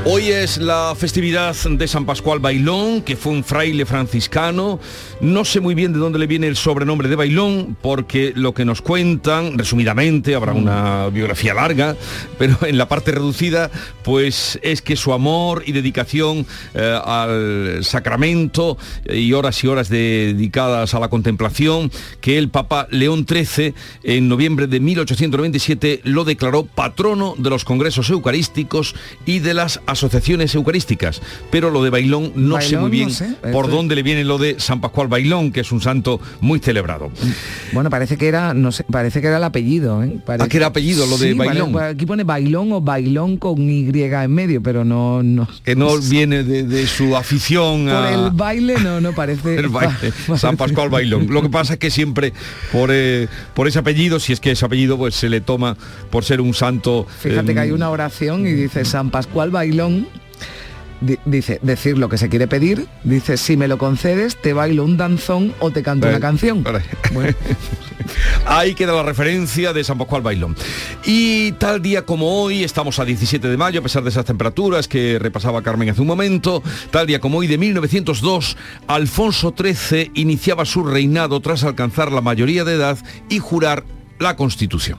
S1: Hoy es la festividad de San Pascual Bailón, que fue un fraile franciscano. No sé muy bien de dónde le viene el sobrenombre de Bailón, porque lo que nos cuentan, resumidamente, habrá una biografía larga, pero en la parte reducida, pues es que su amor y dedicación eh, al sacramento y horas y horas dedicadas a la contemplación, que el Papa León XIII en noviembre de 1897 lo declaró patrono de los congresos eucarísticos y de las asociaciones eucarísticas, pero lo de Bailón no sé muy bien
S3: no sé.
S1: por dónde le viene lo de San Pascual Bailón, que es un santo muy celebrado.
S3: Bueno, parece que era, no sé, parece que era el apellido, ¿eh? Parece-
S1: Ah, que era apellido, lo de
S3: Sí,
S1: Bailón.
S3: aquí pone Bailón o Bailón con Y en medio, pero no, no.
S1: Que no viene de, de su afición
S3: Por
S1: a...
S3: el baile no, no parece.
S1: el baile, San Pascual Bailón. Lo que pasa es que siempre por, eh, por ese apellido, si es que ese apellido pues se le toma por ser un santo.
S3: Fíjate
S1: eh,
S3: que hay una oración y dice San Pascual Bailón. Di- dice, decir lo que se quiere pedir, dice, si me lo concedes, te bailo un danzón o te canto una
S1: Vale.
S3: canción. Bueno,
S1: Ahí queda la referencia de San Pascual Bailón. Y tal día como hoy, estamos a 17 de mayo, a pesar de esas temperaturas que repasaba Carmen hace un momento, tal día como hoy de 1902, Alfonso XIII iniciaba su reinado tras alcanzar la mayoría de edad y jurar la Constitución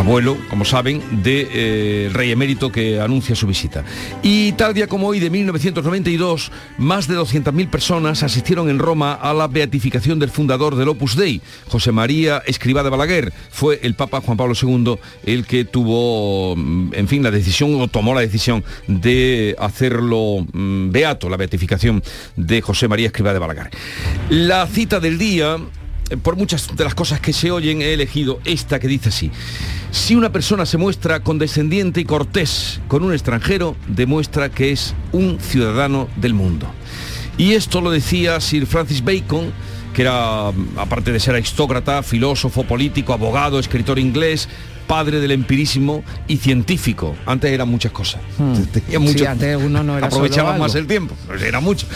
S1: abuelo, como saben, de, eh, rey emérito que anuncia su visita. Y tal día como hoy de 1992, más de 200.000 personas asistieron en Roma a la beatificación del fundador del Opus Dei, José María Escribá de Balaguer. Fue el Papa Juan Pablo II el que tuvo, mm, en fin, la decisión o tomó la decisión de hacerlo mm, beato, la beatificación de José María Escribá de Balaguer. La cita del día por muchas de las cosas que se oyen, he elegido esta que dice así. Si una persona se muestra condescendiente y cortés con un extranjero, demuestra que es un ciudadano del mundo. Y esto lo decía Sir Francis Bacon, que era, aparte de ser aristócrata, filósofo, político, abogado, escritor inglés, padre del empirismo y científico. Antes eran muchas cosas.
S3: Hmm. Sí, antes uno no era
S1: aprovechaba más el tiempo, era mucho.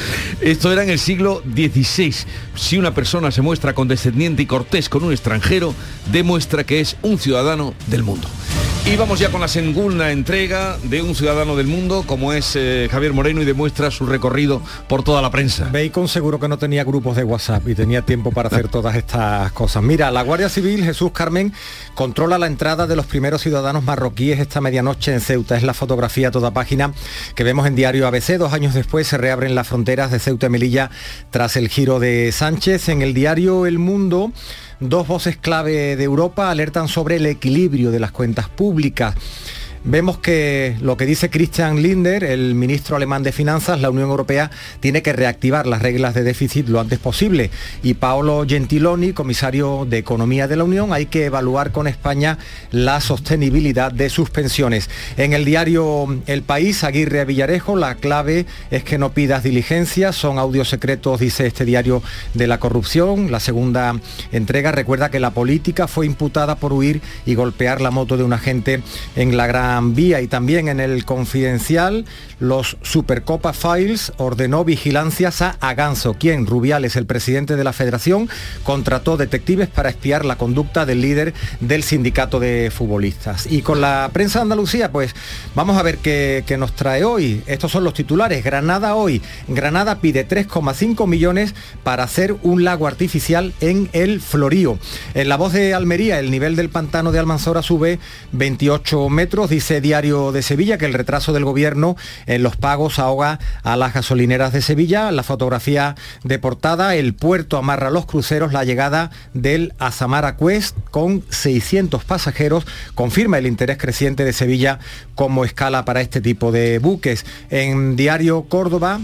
S1: Esto era en el siglo XVI. Si una persona se muestra condescendiente y cortés con un extranjero, demuestra que es un ciudadano del mundo. Y vamos ya con la segunda entrega de un ciudadano del mundo, como es eh, Javier Moreno, y demuestra su recorrido por toda la prensa.
S9: Bacon seguro que no tenía grupos de WhatsApp y tenía tiempo para hacer todas estas cosas. Mira, la Guardia Civil, Jesús Carmen, controla la entrada de los primeros ciudadanos marroquíes esta medianoche en Ceuta. Es la fotografía toda página que vemos en Diario ABC. Dos años después se reabren las fronteras de Ceuta y Melilla tras el giro de Sánchez. En el diario El Mundo, dos voces clave de Europa alertan sobre el equilibrio de las cuentas públicas. Vemos que lo que dice Christian Linder, el ministro alemán de Finanzas, la Unión Europea tiene que reactivar las reglas de déficit lo antes posible. Y Paolo Gentiloni, comisario de Economía de la Unión, hay que evaluar con España la sostenibilidad de sus pensiones. En el diario El País, Aguirre Villarejo, la clave es que no pidas diligencias, son audios secretos, dice este diario de la corrupción. La segunda entrega recuerda que la política fue imputada por huir y golpear la moto de un agente en la Gran Vía y también en el Confidencial los Supercopa Files ordenó vigilancias a Aganzo, quien Rubiales, el presidente de la federación, contrató detectives para espiar la conducta del líder del sindicato de futbolistas. Y con la prensa de Andalucía, pues vamos a ver qué, nos trae hoy. Estos son los titulares. Granada hoy. Granada pide 3,5 millones para hacer un lago artificial en el Florío. En la voz de Almería, el nivel del pantano de Almanzora sube 28 metros. Diario de Sevilla que el retraso del gobierno en los pagos ahoga a las gasolineras de Sevilla. La fotografía de portada, el puerto amarra los cruceros, la llegada del Azamara Quest con 600 pasajeros, confirma el interés creciente de Sevilla como escala para este tipo de buques. En Diario Córdoba,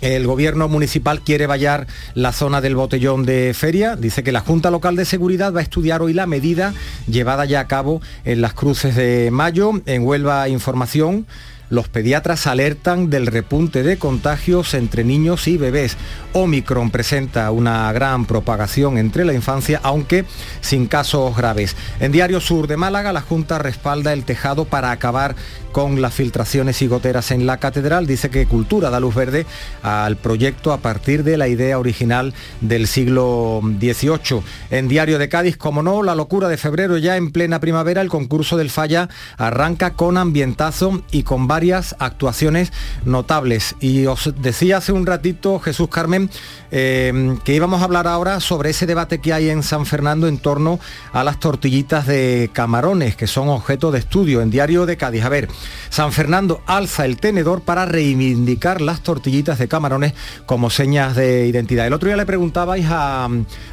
S9: el gobierno municipal quiere vallar la zona del botellón de feria. Dice que la Junta Local de Seguridad va a estudiar hoy la medida llevada ya a cabo en las cruces de mayo. En Huelva Información. Los pediatras alertan del repunte de contagios entre niños y bebés. Omicron presenta una gran propagación entre la infancia, aunque sin casos graves. En Diario Sur de Málaga, la Junta respalda el tejado para acabar con las filtraciones y goteras en la catedral. Dice que Cultura da luz verde al proyecto a partir de la idea original del siglo XVIII. En Diario de Cádiz, como no, la locura de febrero ya en plena primavera, el concurso del Falla arranca con ambientazo y con varias actuaciones notables. Y os decía hace un ratito, Jesús Carmen, eh, que íbamos a hablar ahora sobre ese debate que hay en San Fernando en torno a las tortillitas de camarones, que son objeto de estudio en Diario de Cádiz. A ver, San Fernando alza el tenedor para reivindicar las tortillitas de camarones como señas de identidad. El otro día le preguntabais a,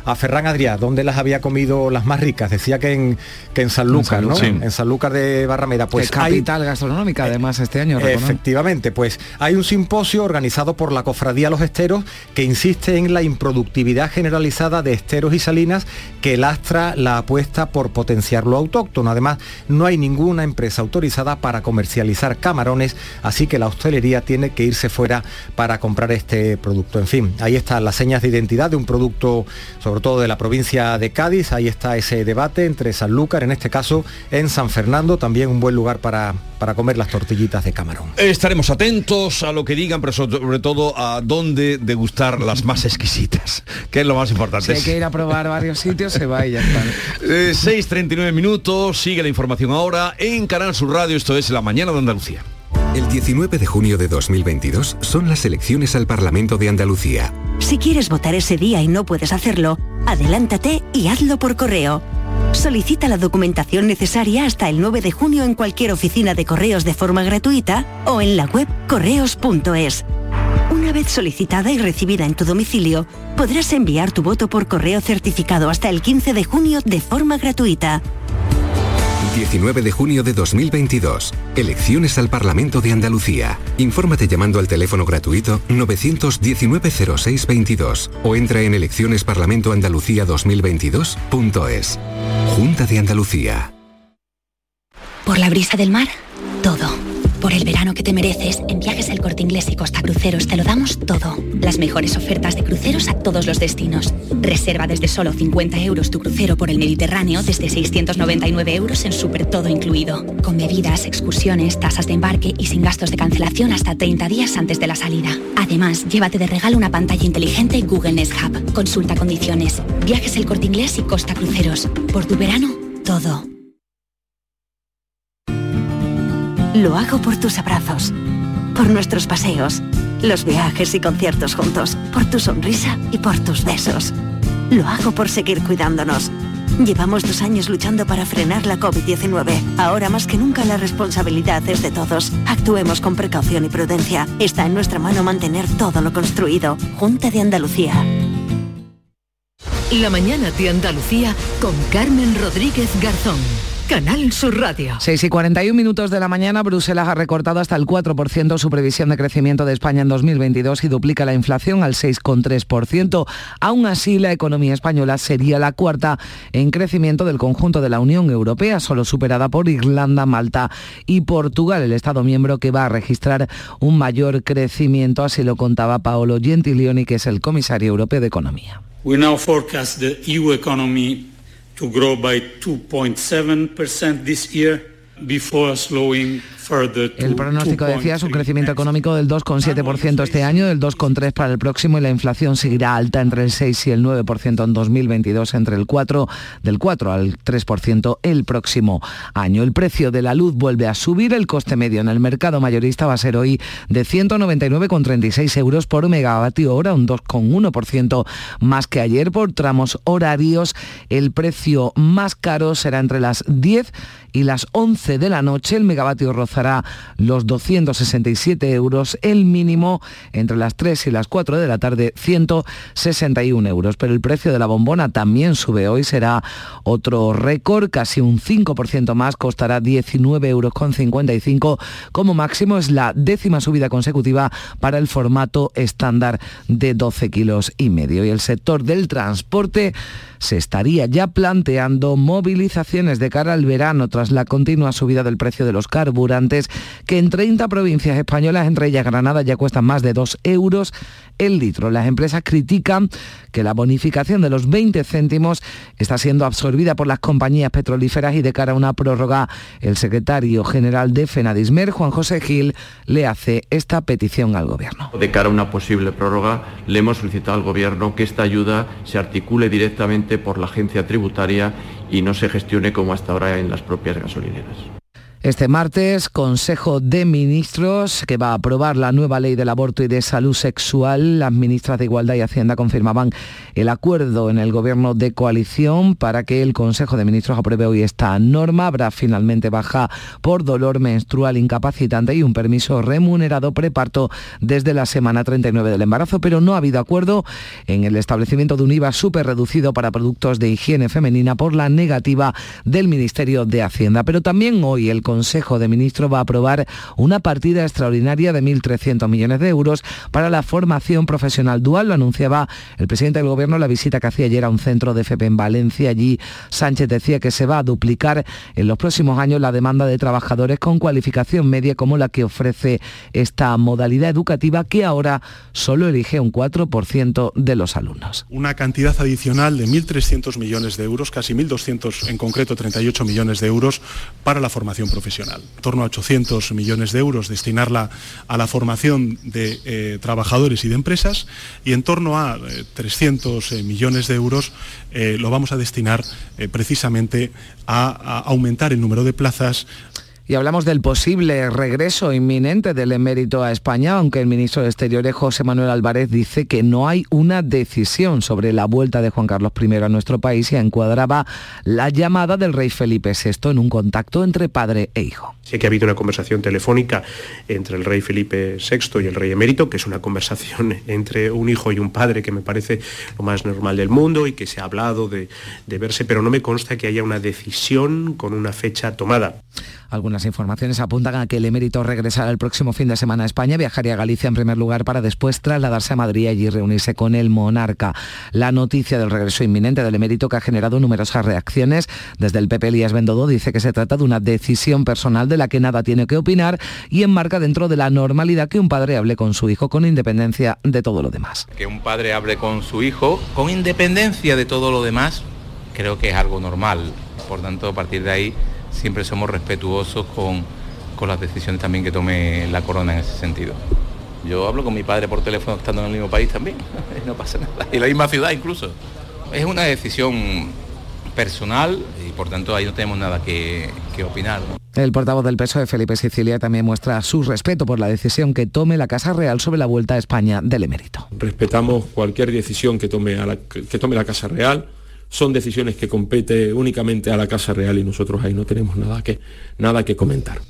S9: a Ferran Adrià dónde las había comido las más ricas. Decía que en, que en Sanlúcar, ¿no?
S3: sí.
S9: En Sanlúcar de Barrameda. Pues hay-
S3: capital gastronómica además este año.
S9: Efectivamente, pues hay un simposio organizado por la Cofradía Los Esteros que insiste en la improductividad generalizada de esteros y salinas que lastra la apuesta por potenciar lo autóctono. Además, no hay ninguna empresa autorizada para comercializar camarones, así que la hostelería tiene que irse fuera para comprar este producto. En fin, ahí están las señas de identidad de un producto, sobre todo de la provincia de Cádiz. Ahí está ese debate entre Sanlúcar, en este caso en San Fernando, también un buen lugar para, para comer las tortillitas de camarón.
S1: Estaremos atentos a lo que digan, pero sobre todo a dónde degustar las más exquisitas, que es lo más importante.
S3: Si hay que ir a probar varios sitios, se va y ya está.
S1: Eh, 6.39 minutos, sigue la información ahora en Canal Sur Radio, esto es La Mañana de Andalucía.
S15: El 19 de junio de 2022 son las elecciones al Parlamento de Andalucía.
S16: Si quieres votar ese día y no puedes hacerlo, adelántate y hazlo por correo. Solicita la documentación necesaria hasta el 9 de junio en cualquier oficina de correos de forma gratuita o en la web correos.es. Una vez solicitada y recibida en tu domicilio, podrás enviar tu voto por correo certificado hasta el 15 de junio de forma gratuita.
S15: 19 de junio de 2022. Elecciones al Parlamento de Andalucía. Infórmate llamando al teléfono gratuito 919-0622 o entra en eleccionesparlamentoandalucía2022.es. Junta de Andalucía.
S29: Por la brisa del mar, todo. Por el verano que te mereces, en Viajes El Corte Inglés y Costa Cruceros te lo damos todo. Las mejores ofertas de cruceros a todos los destinos. Reserva desde solo 50 euros tu crucero por el Mediterráneo desde 699 euros en súper todo incluido. Con bebidas, excursiones, tasas de embarque y sin gastos de cancelación hasta 30 días antes de la salida. Además, llévate de regalo una pantalla inteligente Google Nest Hub. Consulta condiciones. Viajes El Corte Inglés y Costa Cruceros. Por tu verano, todo.
S16: Lo hago por tus abrazos, por nuestros paseos, los viajes y conciertos juntos, por tu sonrisa y por tus besos. Lo hago por seguir cuidándonos. Llevamos dos años luchando para frenar la COVID-19. Ahora más que nunca la responsabilidad es de todos. Actuemos con precaución y prudencia. Está en nuestra mano mantener todo lo construido. Junta de Andalucía.
S2: La mañana de Andalucía con Carmen Rodríguez Garzón. Canal Sur Radio.
S3: 6 y 41 minutos de la mañana, Bruselas ha recortado hasta el 4% su previsión de crecimiento de España en 2022 y duplica la inflación al 6,3%. Aún así, la economía española sería la cuarta en crecimiento del conjunto de la Unión Europea, solo superada por Irlanda, Malta y Portugal, el Estado miembro que va a registrar un mayor crecimiento, así lo contaba Paolo Gentiloni, que es el comisario europeo de Economía.
S30: We now forecast the EU economy to grow by 2.7% this year
S3: El pronóstico decía su crecimiento económico del 2,7% este año, del 2,3% para el próximo y la inflación seguirá alta entre el 6 y el 9% en 2022, entre el 4 del 4 al 3% el próximo año. El precio de la luz vuelve a subir, el coste medio en el mercado mayorista va a ser hoy de 199,36 euros por megavatio hora, un 2,1% más que ayer por tramos horarios. El precio más caro será entre las 10 y las 11 de la noche. El megavatio rozará los 267 euros, el mínimo entre las 3 y las 4 de la tarde 161 euros. Pero el precio de la bombona también sube hoy, será otro récord, casi un 5% más, costará 19 euros con 55. Como máximo es la décima subida consecutiva para el formato estándar de 12 kilos y medio. Y el sector del transporte se estaría ya planteando movilizaciones de cara al verano tras la continua subida del precio de los carburantes, que en 30 provincias españolas, entre ellas Granada, ya cuestan más de 2 euros el litro. Las empresas critican que la bonificación de los 20 céntimos está siendo absorbida por las compañías petrolíferas y de cara a una prórroga, el secretario general de Fenadismer, Juan José Gil, le hace esta petición al Gobierno.
S31: De cara a una posible prórroga, le hemos solicitado al Gobierno que esta ayuda se articule directamente por la agencia tributaria y no se gestione como hasta ahora en las propias gasolineras.
S3: Este martes, Consejo de Ministros que va a aprobar la nueva ley del aborto y de salud sexual. Las ministras de Igualdad y Hacienda confirmaban el acuerdo en el gobierno de coalición para que el Consejo de Ministros apruebe hoy esta norma. Habrá finalmente baja por dolor menstrual incapacitante y un permiso remunerado preparto desde la semana 39 del embarazo, pero no ha habido acuerdo en el establecimiento de un IVA súper reducido para productos de higiene femenina por la negativa del Ministerio de Hacienda. Pero también hoy el Consejo de Ministros va a aprobar una partida extraordinaria de 1.300 millones de euros para la formación profesional dual. Lo anunciaba el presidente del Gobierno en la visita que hacía ayer a un centro de FP en Valencia. Allí Sánchez decía que se va a duplicar en los próximos años la demanda de trabajadores con cualificación media como la que ofrece esta modalidad educativa que ahora solo elige un 4% de los alumnos.
S32: Una cantidad adicional de 1.300 millones de euros, casi 1.200 en concreto 38 millones de euros para la formación profesional
S33: En torno a 800 millones de euros destinarla a la formación de eh, trabajadores y de empresas y en torno a 300 eh, millones de euros lo vamos a destinar precisamente a aumentar el número de plazas
S3: y hablamos del posible regreso inminente del emérito a España, aunque el ministro de Exteriores, José Manuel Álvarez, dice que no hay una decisión sobre la vuelta de Juan Carlos I a nuestro país y encuadraba la llamada del rey Felipe VI en un contacto entre padre e hijo.
S4: Sí que ha habido una conversación telefónica entre el rey Felipe VI y el rey emérito, que es una conversación entre un hijo y un padre que me parece lo más normal del mundo y que se ha hablado de, de verse, pero no me consta que haya una decisión con una fecha tomada.
S3: Algunas informaciones apuntan a que el emérito regresará el próximo fin de semana a España, viajaría a Galicia en primer lugar para después trasladarse a Madrid y allí reunirse con el monarca. La noticia del regreso inminente del emérito que ha generado numerosas reacciones. Desde el PP Elías Bendodo dice que se trata de una decisión personal de la que nada tiene que opinar y enmarca dentro de la normalidad que un padre hable con su hijo con independencia de todo lo demás.
S34: Que un padre hable con su hijo con independencia de todo lo demás, creo que es algo normal. Por tanto, a partir de ahí siempre somos respetuosos con, las decisiones también que tome la corona en ese sentido. Yo hablo con mi padre por teléfono estando en el mismo país también, no pasa nada. Y la misma ciudad incluso. Es una decisión personal y por tanto ahí no tenemos nada que, opinar.
S3: El portavoz del PSOE, Felipe Sicilia, también muestra su respeto por la decisión que tome la Casa Real sobre la vuelta a España del emérito.
S35: Respetamos cualquier decisión que tome, que tome la Casa Real son decisiones que compete únicamente a la Casa Real y nosotros ahí no tenemos nada que, nada que comentar.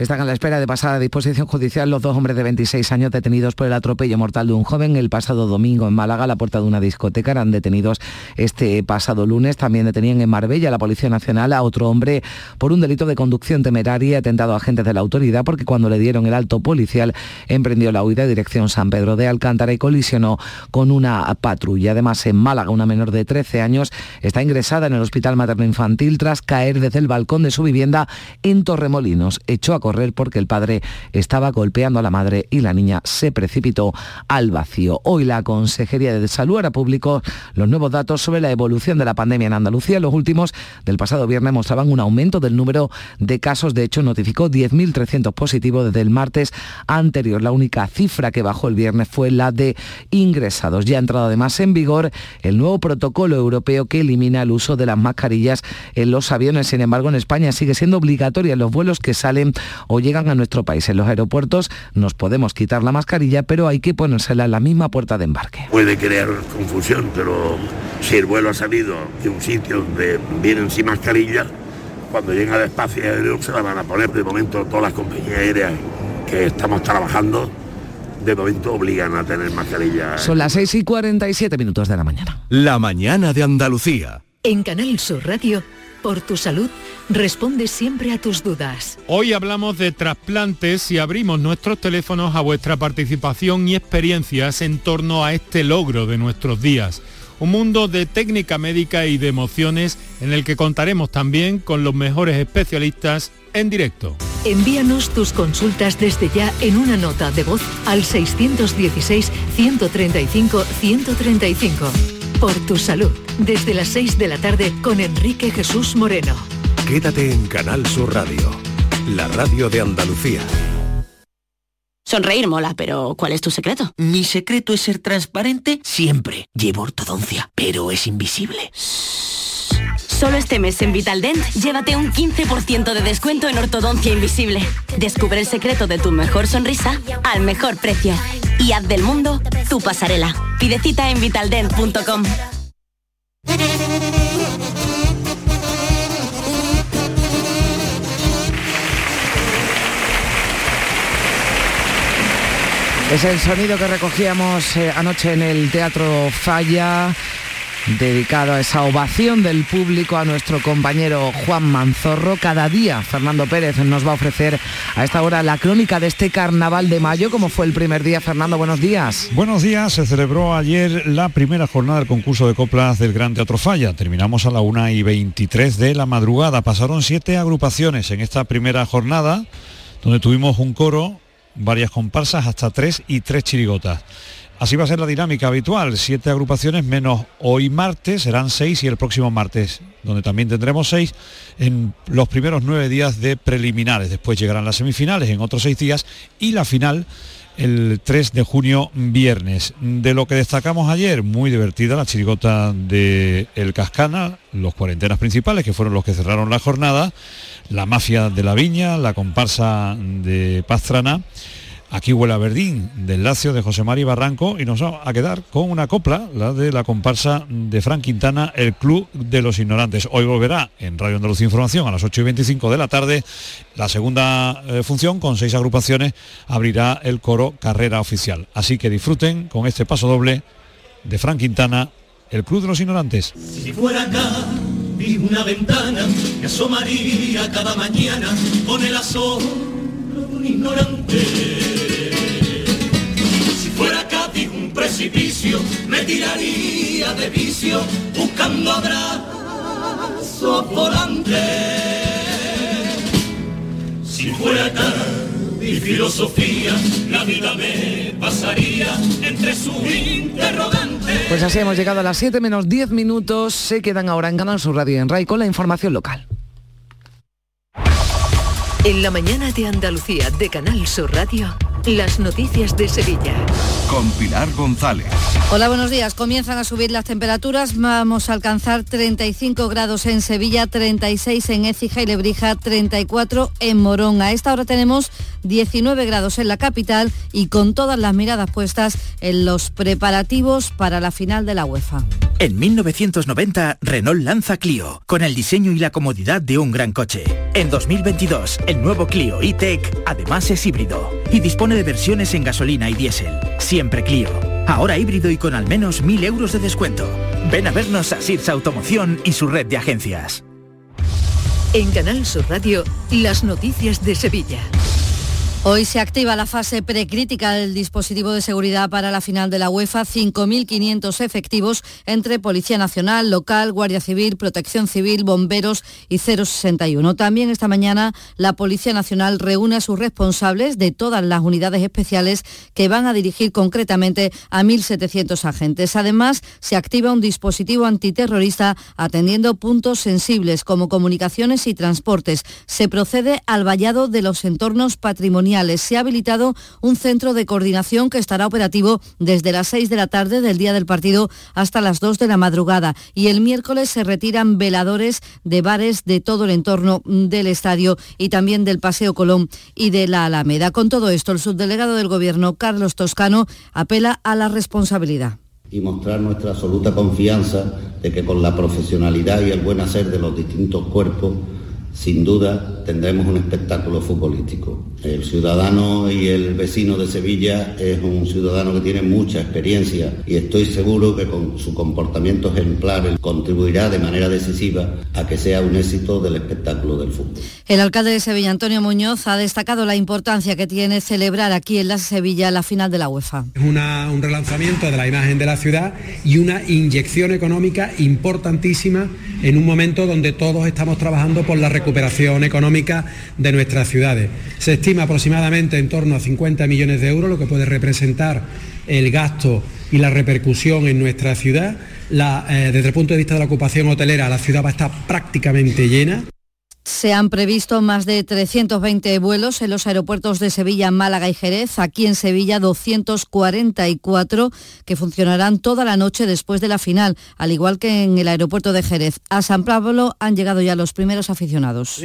S3: Están a la espera de pasar a disposición judicial los dos hombres de 26 años detenidos por el atropello mortal de un joven el pasado domingo en Málaga, a la puerta de una discoteca. Eran detenidos este pasado lunes. También detenían en Marbella la Policía Nacional a otro hombre por un delito de conducción temeraria atentado a agentes de la autoridad porque cuando le dieron el alto policial emprendió la huida en dirección San Pedro de Alcántara y colisionó con una patrulla. Además, en Málaga, una menor de 13 años está ingresada en el Hospital Materno Infantil tras caer desde el balcón de su vivienda en Torremolinos. Echó a porque el padre estaba golpeando a la madre y la niña se precipitó al vacío. Hoy la Consejería de Salud hará público los nuevos datos sobre la evolución de la pandemia en Andalucía. Los últimos del pasado viernes mostraban un aumento del número de casos. De hecho, notificó 10.300 positivos desde el martes anterior. La única cifra que bajó el viernes fue la de ingresados. Ya ha entrado además en vigor el nuevo protocolo europeo que elimina el uso de las mascarillas en los aviones. Sin embargo, en España sigue siendo obligatoria en los vuelos que salen o llegan a nuestro país. En los aeropuertos nos podemos quitar la mascarilla, pero hay que ponérsela en la misma puerta de embarque.
S36: Puede crear confusión, pero si el vuelo ha salido de un sitio donde vienen sin mascarilla, cuando lleguen al espacio aéreo se la van a poner. De momento todas las compañías aéreas que estamos trabajando de momento obligan a tener mascarilla.
S3: Son las 6 y 47 minutos de la mañana.
S1: La mañana de Andalucía.
S2: En Canal Sur Radio por tu salud, responde siempre a tus dudas.
S37: Hoy hablamos de trasplantes y abrimos nuestros teléfonos a vuestra participación y experiencias en torno a este logro de nuestros días. Un mundo de técnica médica y de emociones en el que contaremos también con los mejores especialistas en directo.
S2: Envíanos tus consultas desde ya en una nota de voz al 616 135 135 por tu salud. Desde las 6 de la tarde con Enrique Jesús Moreno.
S1: Quédate en Canal Sur Radio, la radio de Andalucía.
S38: Sonreír mola, pero ¿cuál es tu secreto?
S39: Mi secreto es ser transparente siempre. Llevo ortodoncia, pero es invisible.
S38: Solo este mes en Vitaldent, llévate un 15% de descuento en ortodoncia invisible. Descubre el secreto de tu mejor sonrisa al mejor precio. Y haz del mundo tu pasarela. Pide cita en vitaldent.com.
S3: Es el sonido que recogíamos eh, anoche en el Teatro Falla dedicado a esa ovación del público a nuestro compañero Juan Manzorro. Cada día Fernando Pérez nos va a ofrecer a esta hora la crónica de este carnaval de mayo, como fue el primer día. Fernando, buenos días.
S40: Buenos días, se celebró ayer la primera jornada del concurso de coplas del Gran Teatro Falla. Terminamos a la 1 y 23 de la madrugada. Pasaron siete agrupaciones en esta primera jornada, donde tuvimos un coro varias comparsas, hasta tres y tres chirigotas. Así va a ser la dinámica habitual, siete agrupaciones menos hoy martes, serán seis y el próximo martes, donde también tendremos seis en los primeros nueve días de preliminares. Después llegarán las semifinales en otros seis días y la final el 3 de junio viernes. De lo que destacamos ayer, muy divertida la chirigota de El Cascana, los cuarentenas principales que fueron los que cerraron la jornada, la mafia de la viña, la comparsa de Pastrana Aquí huele a Verdín, del Lacio de José Mari Barranco, y nos va a quedar con una copla, la de la comparsa de Frank Quintana, el Club de los Ignorantes. Hoy volverá en Radio Andalucía Información a las 8 y 25 de la tarde. La segunda eh, función, con seis agrupaciones, abrirá el coro Carrera Oficial. Así que disfruten con este paso doble de Frank Quintana, el Club de los Ignorantes.
S41: Un ignorante fuera Cádiz un precipicio, me tiraría de vicio buscando abrazo volante. Si fuera Cádiz filosofía, la vida me pasaría entre sus interrogantes.
S3: Pues así hemos llegado a las 7 menos 10 minutos. Se quedan ahora en Canal Sur Radio en RAI con la información local.
S2: En la mañana de Andalucía de Canal Sur Radio. Las noticias de Sevilla.
S42: Con Pilar González.
S43: Hola, buenos días. Comienzan a subir las temperaturas. Vamos a alcanzar 35 grados en Sevilla, 36 en Écija y Lebrija, 34 en Morón. A esta hora tenemos 19 grados en la capital y con todas las miradas puestas en los preparativos para la final de la UEFA.
S44: En 1990, Renault lanza Clio, con el diseño y la comodidad de un gran coche. En 2022, el nuevo Clio E-Tech además es híbrido y dispone de versiones en gasolina y diésel. Siempre Clio. Ahora híbrido y con al menos 1.000 euros de descuento. Ven a vernos a Sirsa Automoción y su red de agencias.
S2: En Canal Sur Radio, las noticias de Sevilla.
S43: Hoy se activa la fase precrítica del dispositivo de seguridad para la final de la UEFA, 5.500 efectivos entre Policía Nacional, Local, Guardia Civil, Protección Civil, Bomberos y 061. También esta mañana la Policía Nacional reúne a sus responsables de todas las unidades especiales que van a dirigir concretamente a 1.700 agentes. Además, se activa un dispositivo antiterrorista atendiendo puntos sensibles como comunicaciones y transportes. Se procede al vallado de los entornos patrimoniales se ha habilitado un centro de coordinación que estará operativo desde las 6 de la tarde del día del partido hasta las 2 de la madrugada. Y el miércoles se retiran veladores de bares de todo el entorno del estadio y también del Paseo Colón y de la Alameda. Con todo esto, el subdelegado del Gobierno, Carlos Toscano, apela a la responsabilidad
S36: y mostrar nuestra absoluta confianza de que con la profesionalidad y el buen hacer de los distintos cuerpos sin duda tendremos un espectáculo futbolístico. El ciudadano y el vecino de Sevilla es un ciudadano que tiene mucha experiencia y estoy seguro que con su comportamiento ejemplar contribuirá de manera decisiva a que sea un éxito del espectáculo del fútbol.
S43: El alcalde de Sevilla, Antonio Muñoz, ha destacado la importancia que tiene celebrar aquí en la Sevilla la final de la UEFA.
S45: Es un relanzamiento de la imagen de la ciudad y una inyección económica importantísima en un momento donde todos estamos trabajando por la recuperación recuperación económica de nuestras ciudades. Se estima aproximadamente en torno a 50 millones de euros, lo que puede representar el gasto y la repercusión en nuestra ciudad. Eh, desde el punto de vista de la ocupación hotelera, la ciudad va a estar prácticamente llena.
S43: Se han previsto más de 320 vuelos en los aeropuertos de Sevilla, Málaga y Jerez. Aquí en Sevilla 244 que funcionarán toda la noche después de la final, al igual que en el aeropuerto de Jerez. A San Pablo han llegado ya los primeros aficionados.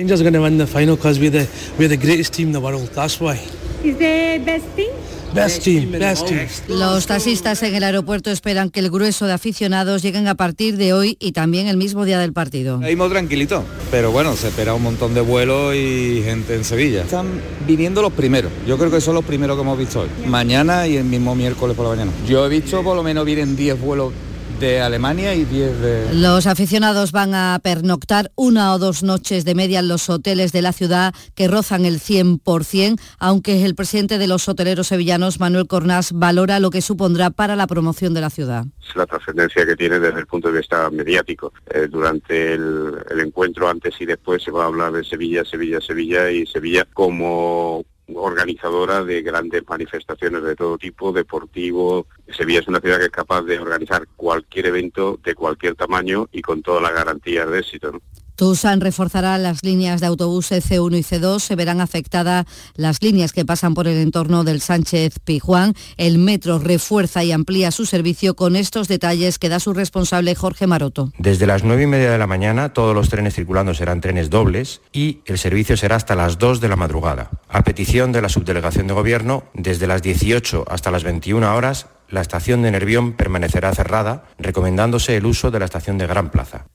S43: Los taxistas en el aeropuerto esperan que el grueso de aficionados lleguen a partir de hoy y también el mismo día del partido.
S46: Hemos tranquilito, pero bueno, se espera un montón de vuelos y gente en Sevilla. Están viniendo los primeros. Yo creo que son los primeros que hemos visto hoy. Mañana y el mismo miércoles por la mañana. Yo he visto por lo menos vienen 10 vuelos de Alemania y 10 de...
S43: Los aficionados van a pernoctar una o dos noches de media en los hoteles de la ciudad que rozan el 100%, aunque el presidente de los hoteleros sevillanos, Manuel Cornás, valora lo que supondrá para la promoción de la ciudad.
S47: La trascendencia que tiene desde el punto de vista mediático. Eh, durante el, el encuentro antes y después se va a hablar de Sevilla, Sevilla, Sevilla y Sevilla como organizadora de grandes manifestaciones de todo tipo, deportivo. Sevilla es una ciudad que es capaz de organizar cualquier evento de cualquier tamaño y con todas las garantías de éxito. ¿no?
S43: Tusan reforzará las líneas de autobuses C1 y C2. Se verán afectadas las líneas que pasan por el entorno del Sánchez Pijuán. El metro refuerza y amplía su servicio con estos detalles que da su responsable Jorge Maroto.
S48: Desde las 9 y media de la mañana todos los trenes circulando serán trenes dobles y el servicio será hasta las 2 de la madrugada. A petición de la subdelegación de gobierno, desde las 18 hasta las 21 horas la estación de Nervión permanecerá cerrada, recomendándose el uso de la estación de Gran Plaza.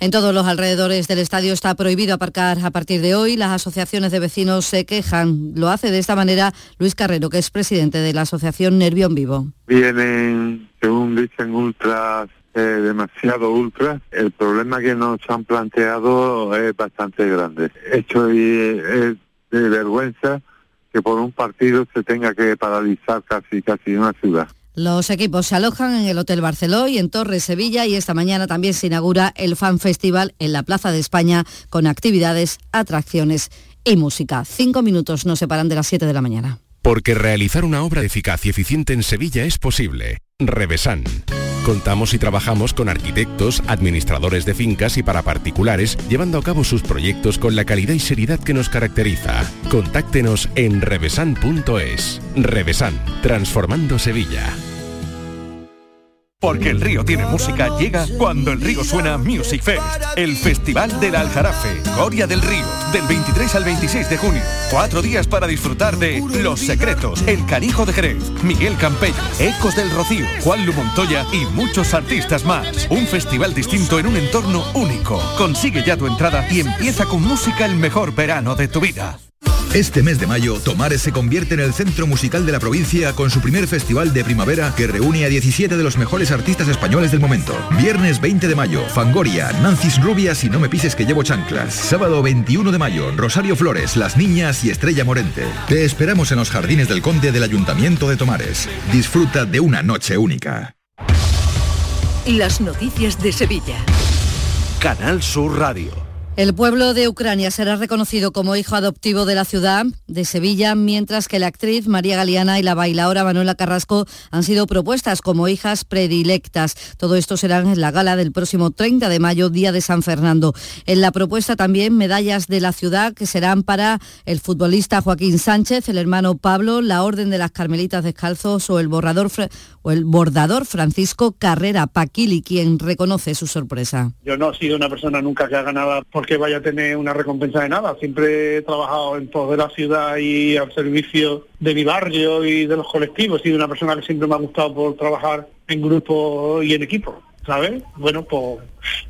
S43: En todos los alrededores del estadio está prohibido aparcar a partir de hoy. Las asociaciones de vecinos se quejan. Lo hace de esta manera Luis Carrero, que es presidente de la asociación Nervión Vivo.
S49: Vienen, según dicen, ultras eh, demasiado ultras. El problema que nos han planteado es bastante grande. Hecho y, es de vergüenza que por un partido se tenga que paralizar casi casi una ciudad.
S43: Los equipos se alojan en el Hotel Barceló y en Torres, Sevilla y esta mañana también se inaugura el Fan Festival en la Plaza de España con actividades, atracciones y música. Cinco minutos nos separan de las siete de la mañana.
S42: Porque realizar una obra eficaz y eficiente en Sevilla es posible. Revesan. Contamos y trabajamos con arquitectos, administradores de fincas y para particulares, llevando a cabo sus proyectos con la calidad y seriedad que nos caracteriza. Contáctenos en revesan.es. Revesan, transformando Sevilla.
S50: Porque el río tiene música, llega cuando el río suena Music Fest, el Festival del Aljarafe, Gloria del Río, del 23 al 26 de junio. Cuatro días para disfrutar de Los Secretos, El Canijo de Jerez, Miguel Campello, Ecos del Rocío, Juan Lu Montoya y muchos artistas más. Un festival distinto en un entorno único. Consigue ya tu entrada y empieza con música el mejor verano de tu vida.
S39: Este mes de mayo, Tomares se convierte en el centro musical de la provincia con su primer festival de primavera que reúne a 17 de los mejores artistas españoles del momento. Viernes 20 de mayo, Fangoria, Nancis Rubias y No me pises que llevo chanclas. Sábado 21 de mayo, Rosario Flores, Las Niñas y Estrella Morente. Te esperamos en los jardines del Conde del Ayuntamiento de Tomares. Disfruta de una noche única.
S2: Las noticias de Sevilla.
S42: Canal Sur Radio.
S43: El pueblo de Ucrania será reconocido como hijo adoptivo de la ciudad de Sevilla, mientras que la actriz María Galeana y la bailaora Manuela Carrasco han sido propuestas como hijas predilectas. Todo esto será en la gala del próximo 30 de mayo, Día de San Fernando. En la propuesta también medallas de la ciudad que serán para el futbolista Joaquín Sánchez, el hermano Pablo, la Orden de las Carmelitas Descalzos o el borrador o el bordador Francisco Carrera Paquili, quien reconoce su sorpresa.
S51: Yo no he sido una persona nunca que ha ganado porque vaya a tener una recompensa de nada. Siempre he trabajado en pos de la ciudad y al servicio de mi barrio y de los colectivos. He sido una persona que siempre me ha gustado por trabajar en grupo y en equipo. ¿Sabes? Bueno, pues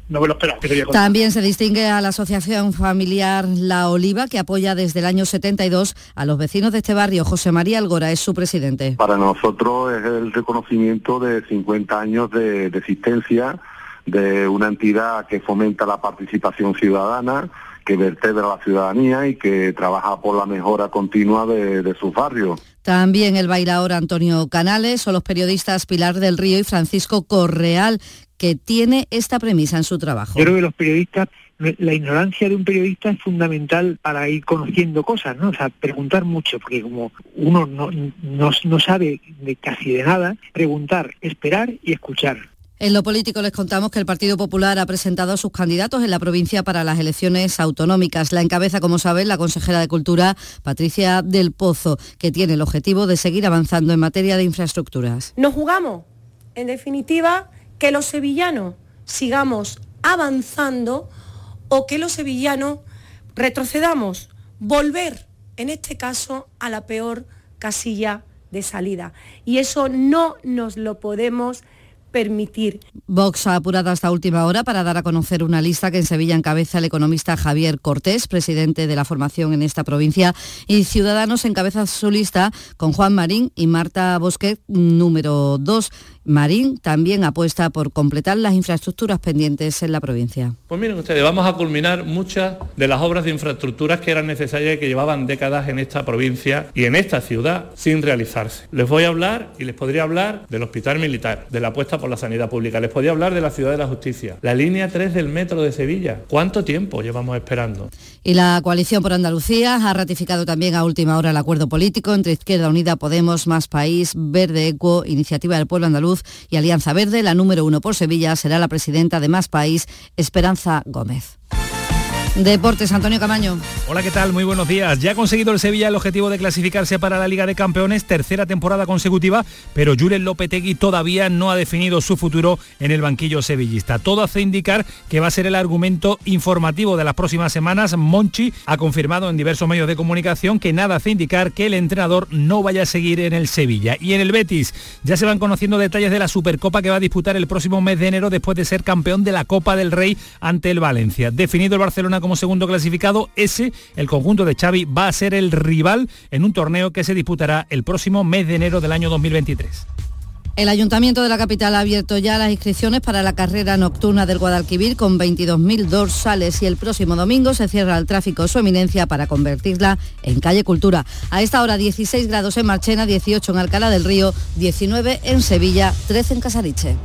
S51: no me lo esperaba.
S43: También se distingue a la Asociación Familiar La Oliva, que apoya desde el año 72 a los vecinos de este barrio. José María Algora es su presidente.
S49: Para nosotros es el reconocimiento de 50 años de, de existencia de una entidad que fomenta la participación ciudadana, que vertebra la ciudadanía y que trabaja por la mejora continua de, de sus barrios.
S43: También el bailador Antonio Canales o los periodistas Pilar del Río y Francisco Correal, que tiene esta premisa en su trabajo.
S37: Yo creo que los periodistas, la ignorancia de un periodista es fundamental para ir conociendo cosas, ¿no? O sea, preguntar mucho, porque como uno no, no, no sabe de casi de nada, preguntar, esperar y escuchar.
S43: En lo político les contamos que el Partido Popular ha presentado a sus candidatos en la provincia para las elecciones autonómicas. La encabeza, como saben, la consejera de Cultura, Patricia del Pozo, que tiene el objetivo de seguir avanzando en materia de infraestructuras.
S52: Nos jugamos, en definitiva, que los sevillanos sigamos avanzando o que los sevillanos retrocedamos, volver, en este caso, a la peor casilla de salida. Y eso no nos lo podemos permitir.
S43: Vox ha apurado hasta última hora para dar a conocer una lista que en Sevilla encabeza el economista Javier Cortés, presidente de la formación en esta provincia, y Ciudadanos encabeza su lista con Juan Marín y Marta Bosquet, número 2. Marín también apuesta por completar las infraestructuras pendientes en la provincia.
S25: Pues miren ustedes, vamos a culminar muchas de las obras de infraestructuras que eran necesarias y que llevaban décadas en esta provincia y en esta ciudad sin realizarse. Les voy a hablar y les podría hablar del hospital militar, de la apuesta por
S52: la sanidad pública. Les podía hablar de la ciudad de la justicia. La línea 3 del metro de Sevilla. ¿Cuánto tiempo llevamos esperando?
S43: Y la coalición por Andalucía ha ratificado también a última hora el acuerdo político entre Izquierda Unida, Podemos, Más País, Verde Ecuo, Iniciativa del Pueblo Andaluz y Alianza Verde. La número uno por Sevilla será la presidenta de Más País, Esperanza Gómez. Deportes, Antonio Camaño.
S28: Hola, ¿qué tal? Muy buenos días. Ya ha conseguido el Sevilla el objetivo de clasificarse para la Liga de Campeones, tercera temporada consecutiva, pero Julen Lopetegui todavía no ha definido su futuro en el banquillo sevillista. Todo hace indicar que va a ser el argumento informativo de las próximas semanas. Monchi ha confirmado en diversos medios de comunicación que nada hace indicar que el entrenador no vaya a seguir en el Sevilla. Y en el Betis ya se van conociendo detalles de la Supercopa que va a disputar el próximo mes de enero después de ser campeón de la Copa del Rey ante el Valencia. Definido el Barcelona como segundo clasificado, ese, el conjunto de Xavi, va a ser el rival en un torneo que se disputará el próximo mes de enero del año 2023.
S43: El Ayuntamiento de la capital ha abierto ya las inscripciones para la carrera nocturna del Guadalquivir con 22.000 dorsales y el próximo domingo se cierra el tráfico su eminencia para convertirla en calle Cultura. A esta hora 16 grados en Marchena, 18 en Alcalá del Río, 19 en Sevilla, 13 en Casariche.